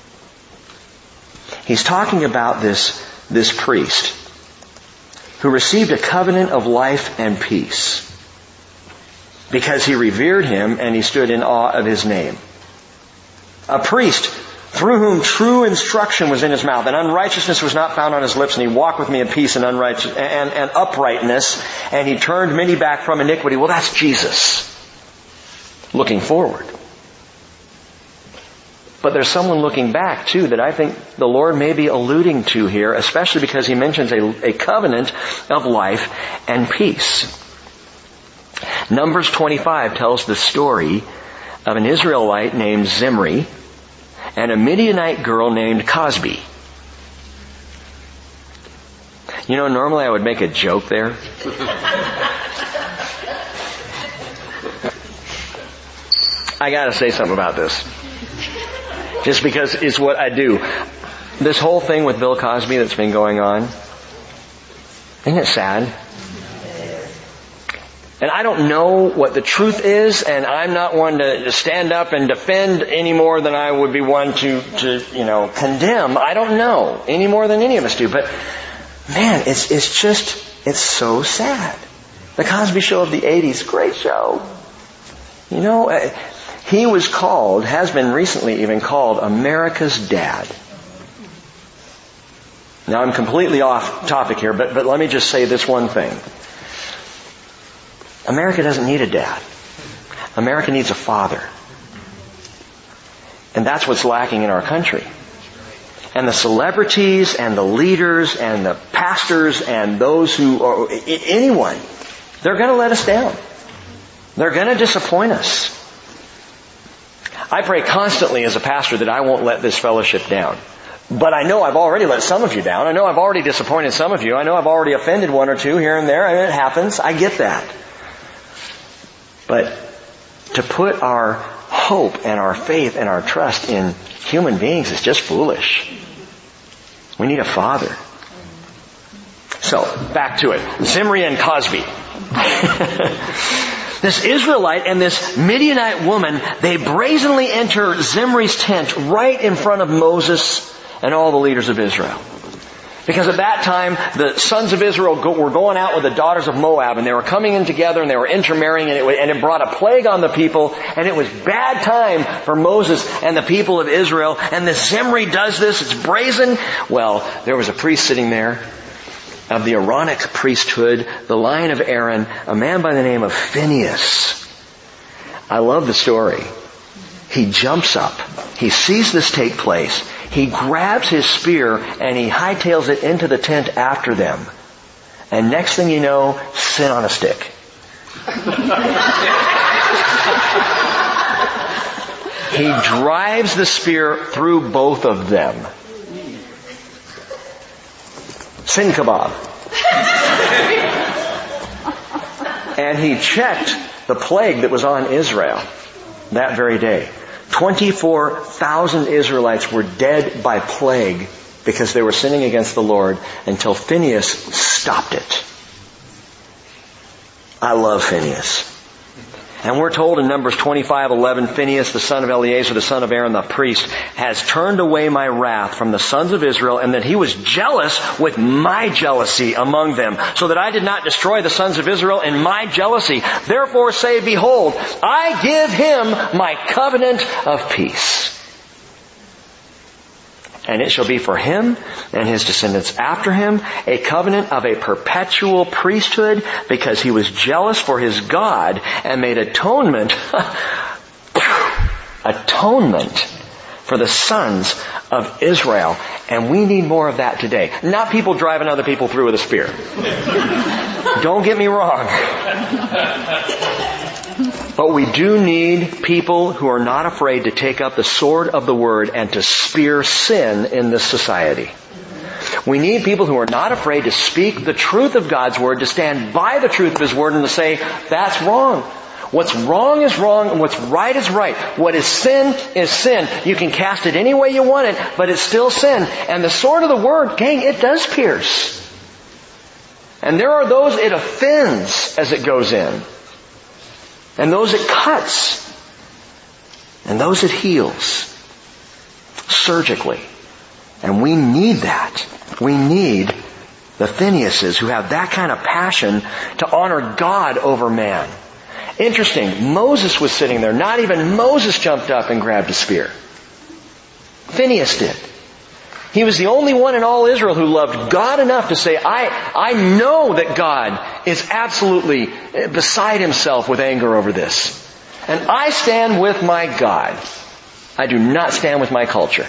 He's talking about this, this priest who received a covenant of life and peace because he revered him and he stood in awe of his name. A priest through whom true instruction was in his mouth, and unrighteousness was not found on his lips, and he walked with me in peace and unrighteous and, and uprightness, and he turned many back from iniquity. Well, that's Jesus. Looking forward. But there's someone looking back too that I think the Lord may be alluding to here, especially because he mentions a, a covenant of life and peace. Numbers 25 tells the story of an Israelite named Zimri, and a Midianite girl named Cosby. You know, normally I would make a joke there. I gotta say something about this. Just because it's what I do. This whole thing with Bill Cosby that's been going on, isn't it sad? And I don't know what the truth is, and I'm not one to stand up and defend any more than I would be one to, to, you know, condemn. I don't know any more than any of us do. But man, it's, it's just, it's so sad. The Cosby Show of the 80s, great show. You know, uh, he was called, has been recently even called, America's dad. Now I'm completely off topic here, but, but let me just say this one thing. America doesn't need a dad. America needs a father. And that's what's lacking in our country. And the celebrities and the leaders and the pastors and those who are, anyone, they're gonna let us down. They're gonna disappoint us. I pray constantly as a pastor that I won't let this fellowship down. But I know I've already let some of you down. I know I've already disappointed some of you. I know I've already offended one or two here and there. I mean, it happens. I get that. But to put our hope and our faith and our trust in human beings is just foolish. We need a father. So, back to it. Zimri and Cosby. this Israelite and this Midianite woman, they brazenly enter Zimri's tent right in front of Moses and all the leaders of Israel. Because at that time, the sons of Israel were going out with the daughters of Moab, and they were coming in together, and they were intermarrying, and it, and it brought a plague on the people, and it was bad time for Moses and the people of Israel. And the Zimri does this; it's brazen. Well, there was a priest sitting there of the Aaronic priesthood, the line of Aaron, a man by the name of Phineas. I love the story. He jumps up. He sees this take place. He grabs his spear and he hightails it into the tent after them. And next thing you know, sin on a stick. he drives the spear through both of them. Sin kebab. and he checked the plague that was on Israel that very day. 24,000 Israelites were dead by plague because they were sinning against the Lord until Phineas stopped it. I love Phineas. And we're told in Numbers 25:11, Phineas, the son of Eleazar, the son of Aaron, the priest, has turned away my wrath from the sons of Israel, and that he was jealous with my jealousy among them, so that I did not destroy the sons of Israel in my jealousy. Therefore say, behold, I give him my covenant of peace. And it shall be for him and his descendants after him a covenant of a perpetual priesthood because he was jealous for his God and made atonement, atonement for the sons of Israel. And we need more of that today. Not people driving other people through with a spear. Don't get me wrong. But we do need people who are not afraid to take up the sword of the word and to spear sin in this society. We need people who are not afraid to speak the truth of God's word, to stand by the truth of His word and to say, that's wrong. What's wrong is wrong and what's right is right. What is sin is sin. You can cast it any way you want it, but it's still sin. And the sword of the word, gang, it does pierce. And there are those it offends as it goes in and those it cuts, and those it heals surgically. And we need that. We need the Phineases who have that kind of passion to honor God over man. Interesting. Moses was sitting there. Not even Moses jumped up and grabbed a spear. Phineas did. He was the only one in all Israel who loved God enough to say, I, I know that God is absolutely eh, beside himself with anger over this. And I stand with my God. I do not stand with my culture.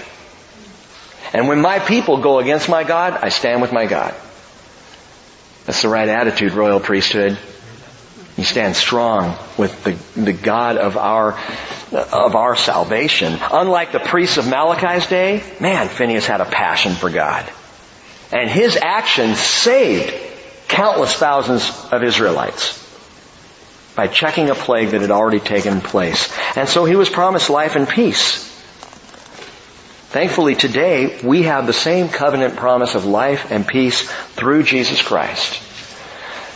And when my people go against my God, I stand with my God. That's the right attitude, royal priesthood. You stand strong with the, the God of our, of our salvation. Unlike the priests of Malachi's day, man, Phineas had a passion for God. And his actions saved countless thousands of Israelites by checking a plague that had already taken place. And so he was promised life and peace. Thankfully today, we have the same covenant promise of life and peace through Jesus Christ.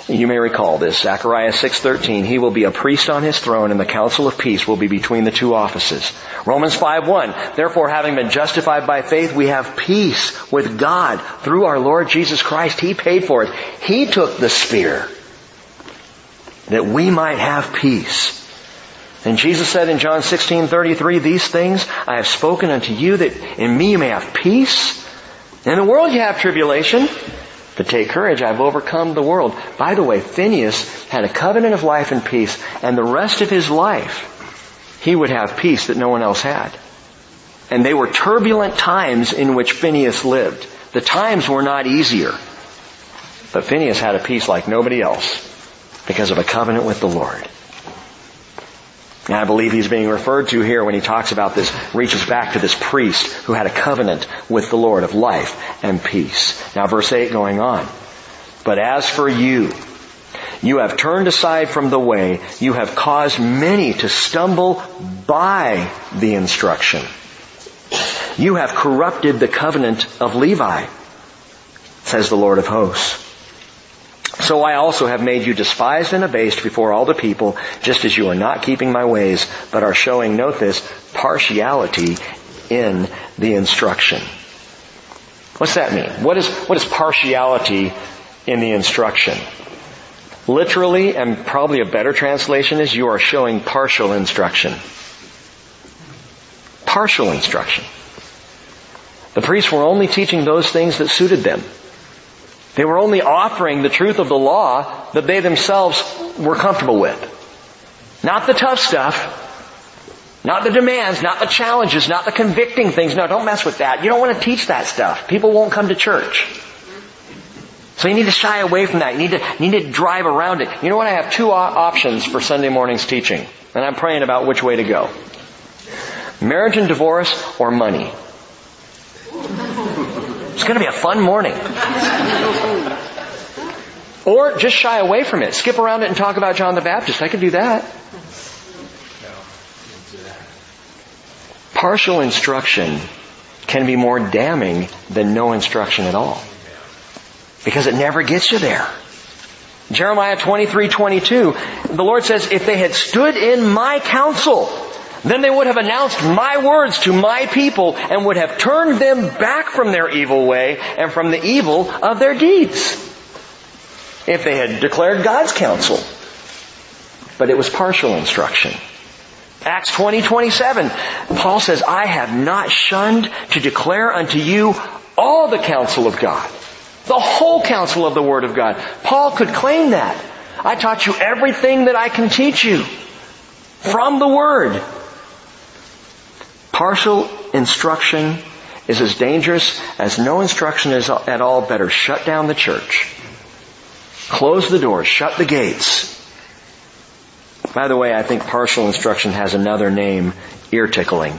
You may recall this, Zechariah 6.13, he will be a priest on his throne and the counsel of peace will be between the two offices. Romans 5.1, therefore having been justified by faith, we have peace with God through our Lord Jesus Christ. He paid for it. He took the spear that we might have peace. And Jesus said in John 16:33, "These things I have spoken unto you that in me you may have peace. In the world you have tribulation, but take courage, I've overcome the world." By the way, Phineas had a covenant of life and peace, and the rest of his life he would have peace that no one else had. And they were turbulent times in which Phineas lived. The times were not easier. But Phineas had a peace like nobody else because of a covenant with the Lord. And I believe he's being referred to here when he talks about this, reaches back to this priest who had a covenant with the Lord of life and peace. Now verse 8 going on. But as for you, you have turned aside from the way, you have caused many to stumble by the instruction. You have corrupted the covenant of Levi, says the Lord of hosts. So I also have made you despised and abased before all the people, just as you are not keeping my ways, but are showing, note this, partiality in the instruction. What's that mean? What is, what is partiality in the instruction? Literally, and probably a better translation is you are showing partial instruction. Partial instruction. The priests were only teaching those things that suited them. They were only offering the truth of the law that they themselves were comfortable with. Not the tough stuff. Not the demands, not the challenges, not the convicting things. No, don't mess with that. You don't want to teach that stuff. People won't come to church. So you need to shy away from that. You need to, you need to drive around it. You know what? I have two options for Sunday morning's teaching. And I'm praying about which way to go. Marriage and divorce or money. It's going to be a fun morning. Or just shy away from it. Skip around it and talk about John the Baptist. I could do that. Partial instruction can be more damning than no instruction at all. Because it never gets you there. Jeremiah 23, 22, the Lord says, if they had stood in my counsel, then they would have announced my words to my people and would have turned them back from their evil way and from the evil of their deeds. If they had declared God's counsel. But it was partial instruction. Acts 20, 27, Paul says, I have not shunned to declare unto you all the counsel of God. The whole counsel of the Word of God. Paul could claim that. I taught you everything that I can teach you from the Word. Partial instruction is as dangerous as no instruction is at all. Better shut down the church. Close the doors. Shut the gates. By the way, I think partial instruction has another name, ear tickling.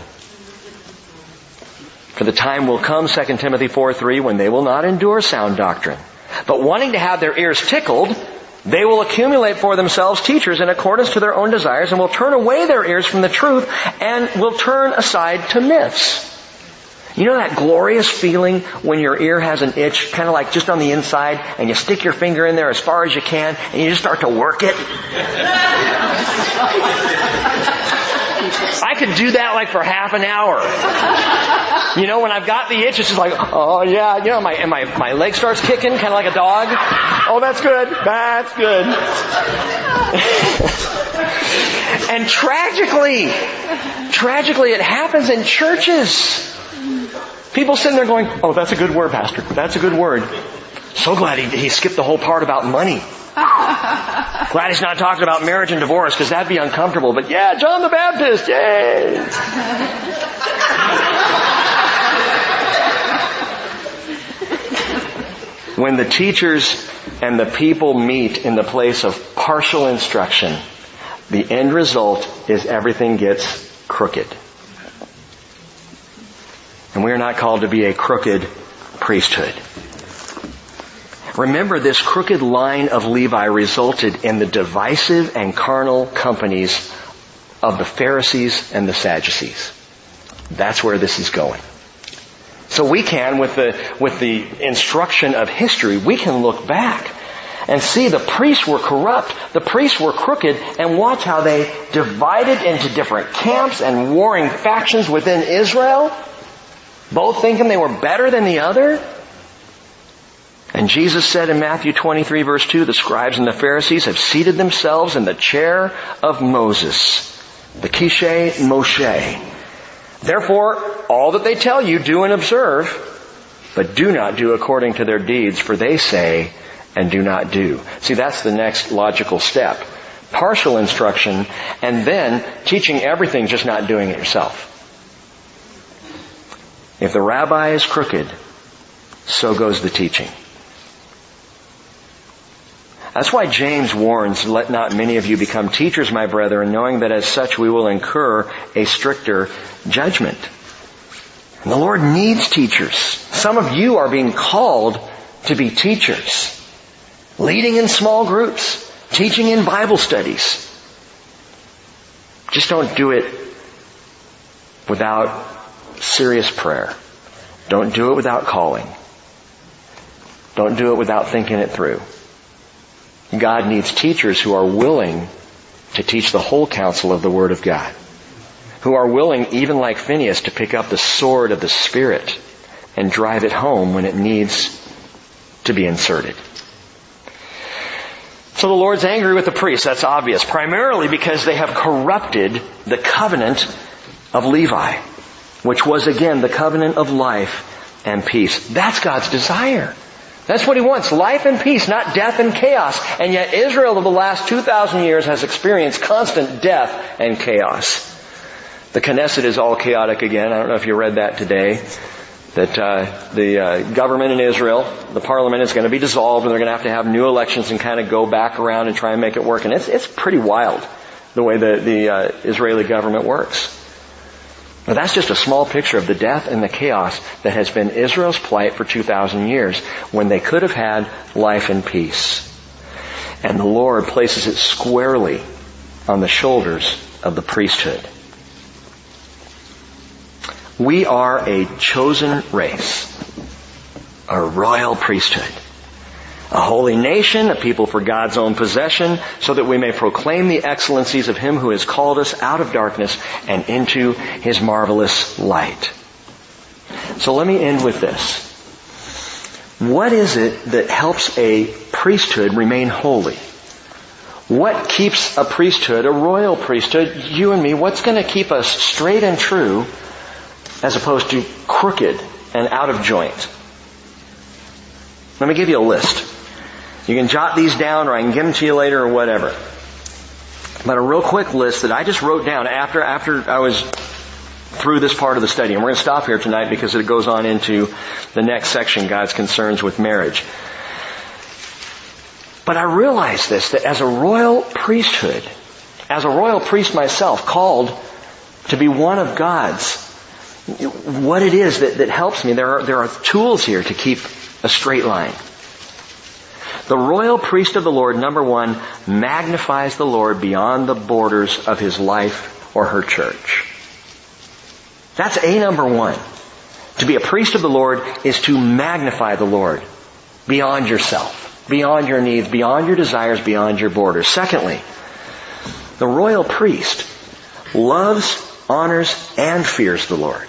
For the time will come, 2 Timothy 4 3, when they will not endure sound doctrine. But wanting to have their ears tickled, they will accumulate for themselves teachers in accordance to their own desires and will turn away their ears from the truth and will turn aside to myths. You know that glorious feeling when your ear has an itch, kind of like just on the inside, and you stick your finger in there as far as you can, and you just start to work it? I could do that like for half an hour. You know, when I've got the itch, it's just like, oh yeah, you know, my, and my, my leg starts kicking, kind of like a dog. Oh, that's good. That's good. and tragically, tragically, it happens in churches. People sitting there going, oh, that's a good word, Pastor. That's a good word. So glad he, he skipped the whole part about money. glad he's not talking about marriage and divorce because that'd be uncomfortable. But yeah, John the Baptist, yay! when the teachers and the people meet in the place of partial instruction, the end result is everything gets crooked. And we are not called to be a crooked priesthood. Remember, this crooked line of Levi resulted in the divisive and carnal companies of the Pharisees and the Sadducees. That's where this is going. So we can, with the, with the instruction of history, we can look back and see the priests were corrupt, the priests were crooked, and watch how they divided into different camps and warring factions within Israel, both thinking they were better than the other. And Jesus said in Matthew 23 verse 2, the scribes and the Pharisees have seated themselves in the chair of Moses, the Kishe Moshe. Therefore, all that they tell you, do and observe, but do not do according to their deeds, for they say and do not do. See, that's the next logical step. Partial instruction, and then teaching everything, just not doing it yourself. If the rabbi is crooked, so goes the teaching. That's why James warns, let not many of you become teachers, my brethren, knowing that as such we will incur a stricter judgment. And the Lord needs teachers. Some of you are being called to be teachers. Leading in small groups. Teaching in Bible studies. Just don't do it without serious prayer. Don't do it without calling. Don't do it without thinking it through. God needs teachers who are willing to teach the whole counsel of the Word of God. Who are willing, even like Phineas, to pick up the sword of the Spirit and drive it home when it needs to be inserted. So the Lord's angry with the priests, that's obvious, primarily because they have corrupted the covenant of Levi, which was again the covenant of life and peace. That's God's desire. That's what he wants. Life and peace, not death and chaos. And yet Israel of the last 2,000 years has experienced constant death and chaos. The Knesset is all chaotic again. I don't know if you read that today. That uh, the uh, government in Israel, the parliament is going to be dissolved, and they're going to have to have new elections and kind of go back around and try and make it work. And it's it's pretty wild the way the the uh, Israeli government works. Now that's just a small picture of the death and the chaos that has been Israel's plight for 2,000 years when they could have had life and peace. And the Lord places it squarely on the shoulders of the priesthood. We are a chosen race, a royal priesthood a holy nation, a people for God's own possession, so that we may proclaim the excellencies of Him who has called us out of darkness and into His marvelous light. So let me end with this. What is it that helps a priesthood remain holy? What keeps a priesthood, a royal priesthood, you and me, what's going to keep us straight and true as opposed to crooked and out of joint? Let me give you a list. You can jot these down or I can give them to you later or whatever. But a real quick list that I just wrote down after, after I was through this part of the study. And we're going to stop here tonight because it goes on into the next section, God's concerns with marriage. But I realized this, that as a royal priesthood, as a royal priest myself, called to be one of God's, what it is that, that helps me, there are, there are tools here to keep a straight line. The royal priest of the Lord, number one, magnifies the Lord beyond the borders of his life or her church. That's A number one. To be a priest of the Lord is to magnify the Lord beyond yourself, beyond your needs, beyond your desires, beyond your borders. Secondly, the royal priest loves, honors, and fears the Lord.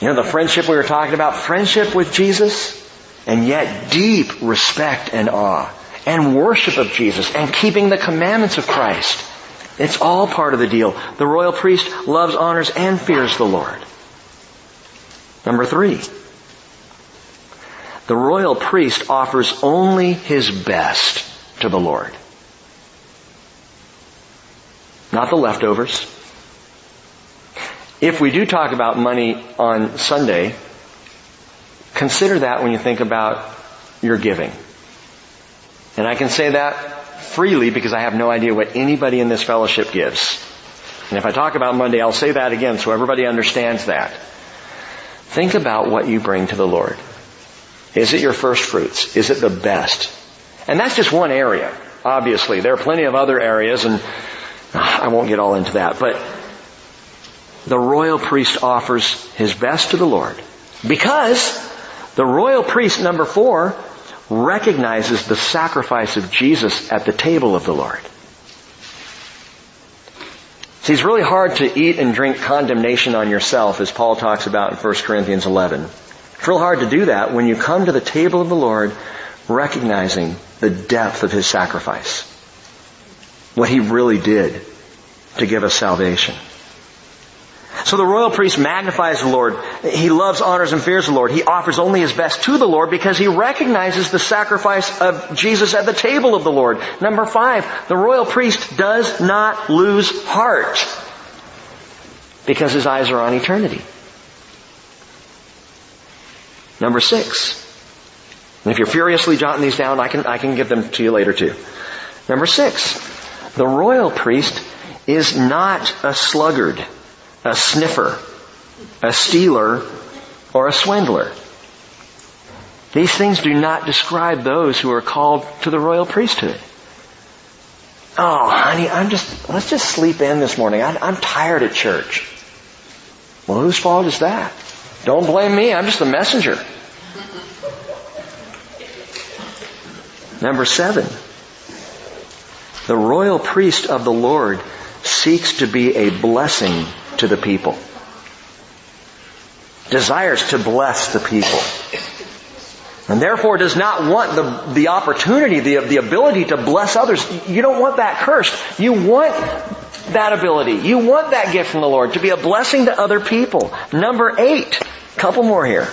You know the friendship we were talking about? Friendship with Jesus? And yet deep respect and awe and worship of Jesus and keeping the commandments of Christ. It's all part of the deal. The royal priest loves, honors, and fears the Lord. Number three, the royal priest offers only his best to the Lord. Not the leftovers. If we do talk about money on Sunday, consider that when you think about your giving. And I can say that freely because I have no idea what anybody in this fellowship gives. And if I talk about Monday, I'll say that again so everybody understands that. Think about what you bring to the Lord. Is it your first fruits? Is it the best? And that's just one area, obviously. There are plenty of other areas and ah, I won't get all into that, but the royal priest offers his best to the Lord because the royal priest, number four, recognizes the sacrifice of Jesus at the table of the Lord. See, it's really hard to eat and drink condemnation on yourself, as Paul talks about in 1 Corinthians 11. It's real hard to do that when you come to the table of the Lord recognizing the depth of His sacrifice. What He really did to give us salvation. So the royal priest magnifies the Lord. He loves, honors, and fears the Lord. He offers only his best to the Lord because he recognizes the sacrifice of Jesus at the table of the Lord. Number five, the royal priest does not lose heart because his eyes are on eternity. Number six, and if you're furiously jotting these down, I can, I can give them to you later too. Number six, the royal priest is not a sluggard a sniffer, a stealer, or a swindler. These things do not describe those who are called to the royal priesthood. Oh, honey, I'm just, let's just sleep in this morning. I, I'm tired at church. Well, whose fault is that? Don't blame me. I'm just a messenger. Number seven. The royal priest of the Lord seeks to be a blessing to the people. Desires to bless the people. And therefore does not want the, the opportunity, the, the ability to bless others. You don't want that cursed. You want that ability. You want that gift from the Lord to be a blessing to other people. Number eight. Couple more here.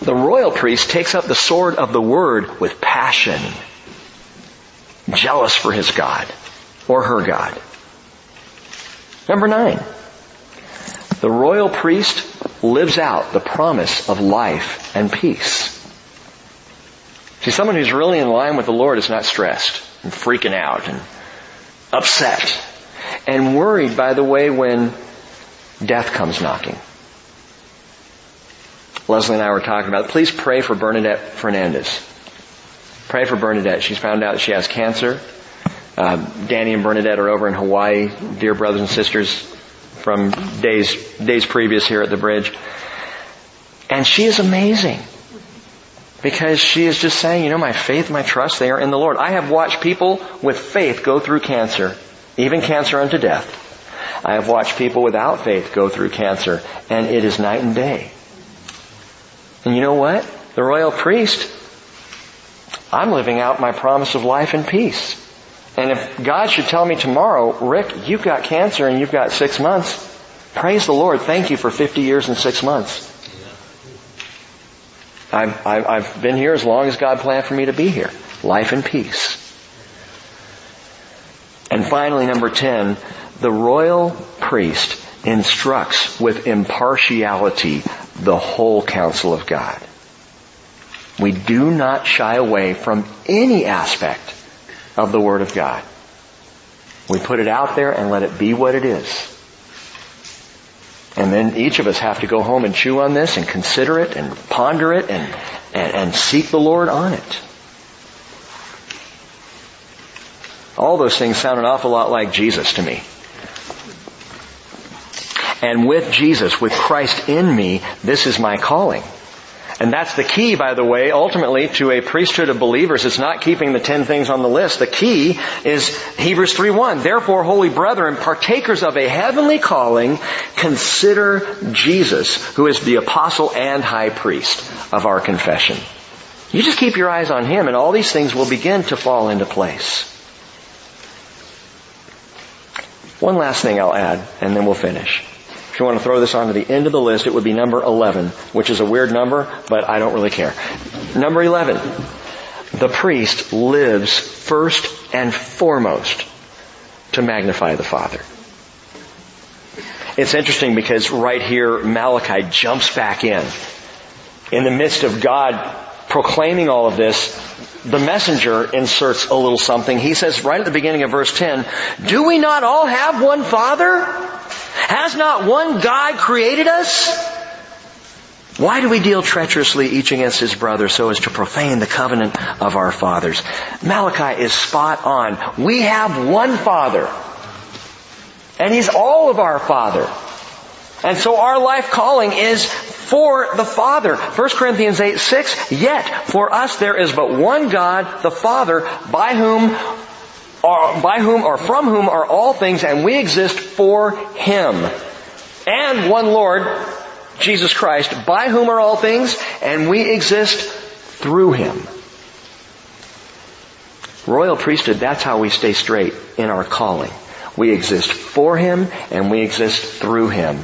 The royal priest takes up the sword of the word with passion. Jealous for his God or her God. Number nine, the royal priest lives out the promise of life and peace. See, someone who's really in line with the Lord is not stressed and freaking out and upset and worried, by the way, when death comes knocking. Leslie and I were talking about, please pray for Bernadette Fernandez. Pray for Bernadette. She's found out she has cancer. Uh, Danny and Bernadette are over in Hawaii, dear brothers and sisters from days days previous here at the bridge. And she is amazing. Because she is just saying, you know, my faith, my trust, they are in the Lord. I have watched people with faith go through cancer, even cancer unto death. I have watched people without faith go through cancer, and it is night and day. And you know what? The royal priest, I'm living out my promise of life and peace. And if God should tell me tomorrow, Rick, you've got cancer and you've got six months, praise the Lord. Thank you for 50 years and six months. I've, I've been here as long as God planned for me to be here. Life and peace. And finally, number 10, the royal priest instructs with impartiality the whole counsel of God. We do not shy away from any aspect of the Word of God. We put it out there and let it be what it is. And then each of us have to go home and chew on this and consider it and ponder it and, and, and seek the Lord on it. All those things sound an awful lot like Jesus to me. And with Jesus, with Christ in me, this is my calling. And that's the key, by the way, ultimately to a priesthood of believers. It's not keeping the ten things on the list. The key is Hebrews 3.1. Therefore, holy brethren, partakers of a heavenly calling, consider Jesus, who is the apostle and high priest of our confession. You just keep your eyes on Him and all these things will begin to fall into place. One last thing I'll add, and then we'll finish. If you want to throw this onto the end of the list, it would be number 11, which is a weird number, but I don't really care. Number 11. The priest lives first and foremost to magnify the Father. It's interesting because right here Malachi jumps back in. In the midst of God proclaiming all of this, the messenger inserts a little something. He says right at the beginning of verse 10, Do we not all have one Father? Has not one God created us? Why do we deal treacherously each against his brother so as to profane the covenant of our fathers? Malachi is spot on. We have one Father. And He's all of our Father. And so our life calling is for the Father. 1 Corinthians 8, 6, yet for us there is but one God, the Father, by whom or by whom or from whom are all things and we exist for Him. And one Lord, Jesus Christ, by whom are all things and we exist through Him. Royal priesthood, that's how we stay straight in our calling. We exist for Him and we exist through Him.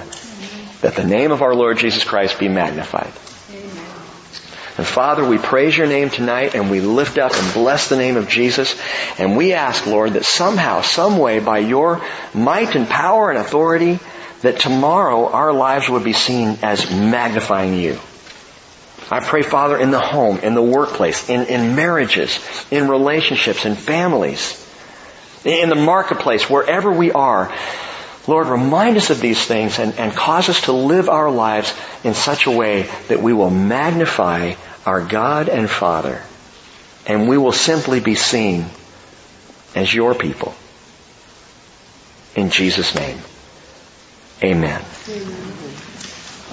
That the name of our Lord Jesus Christ be magnified. And Father, we praise your name tonight and we lift up and bless the name of Jesus. And we ask, Lord, that somehow, some way, by your might and power and authority, that tomorrow our lives would be seen as magnifying you. I pray, Father, in the home, in the workplace, in, in marriages, in relationships, in families, in the marketplace, wherever we are. Lord, remind us of these things and, and cause us to live our lives in such a way that we will magnify our God and Father and we will simply be seen as your people. In Jesus' name, amen. amen.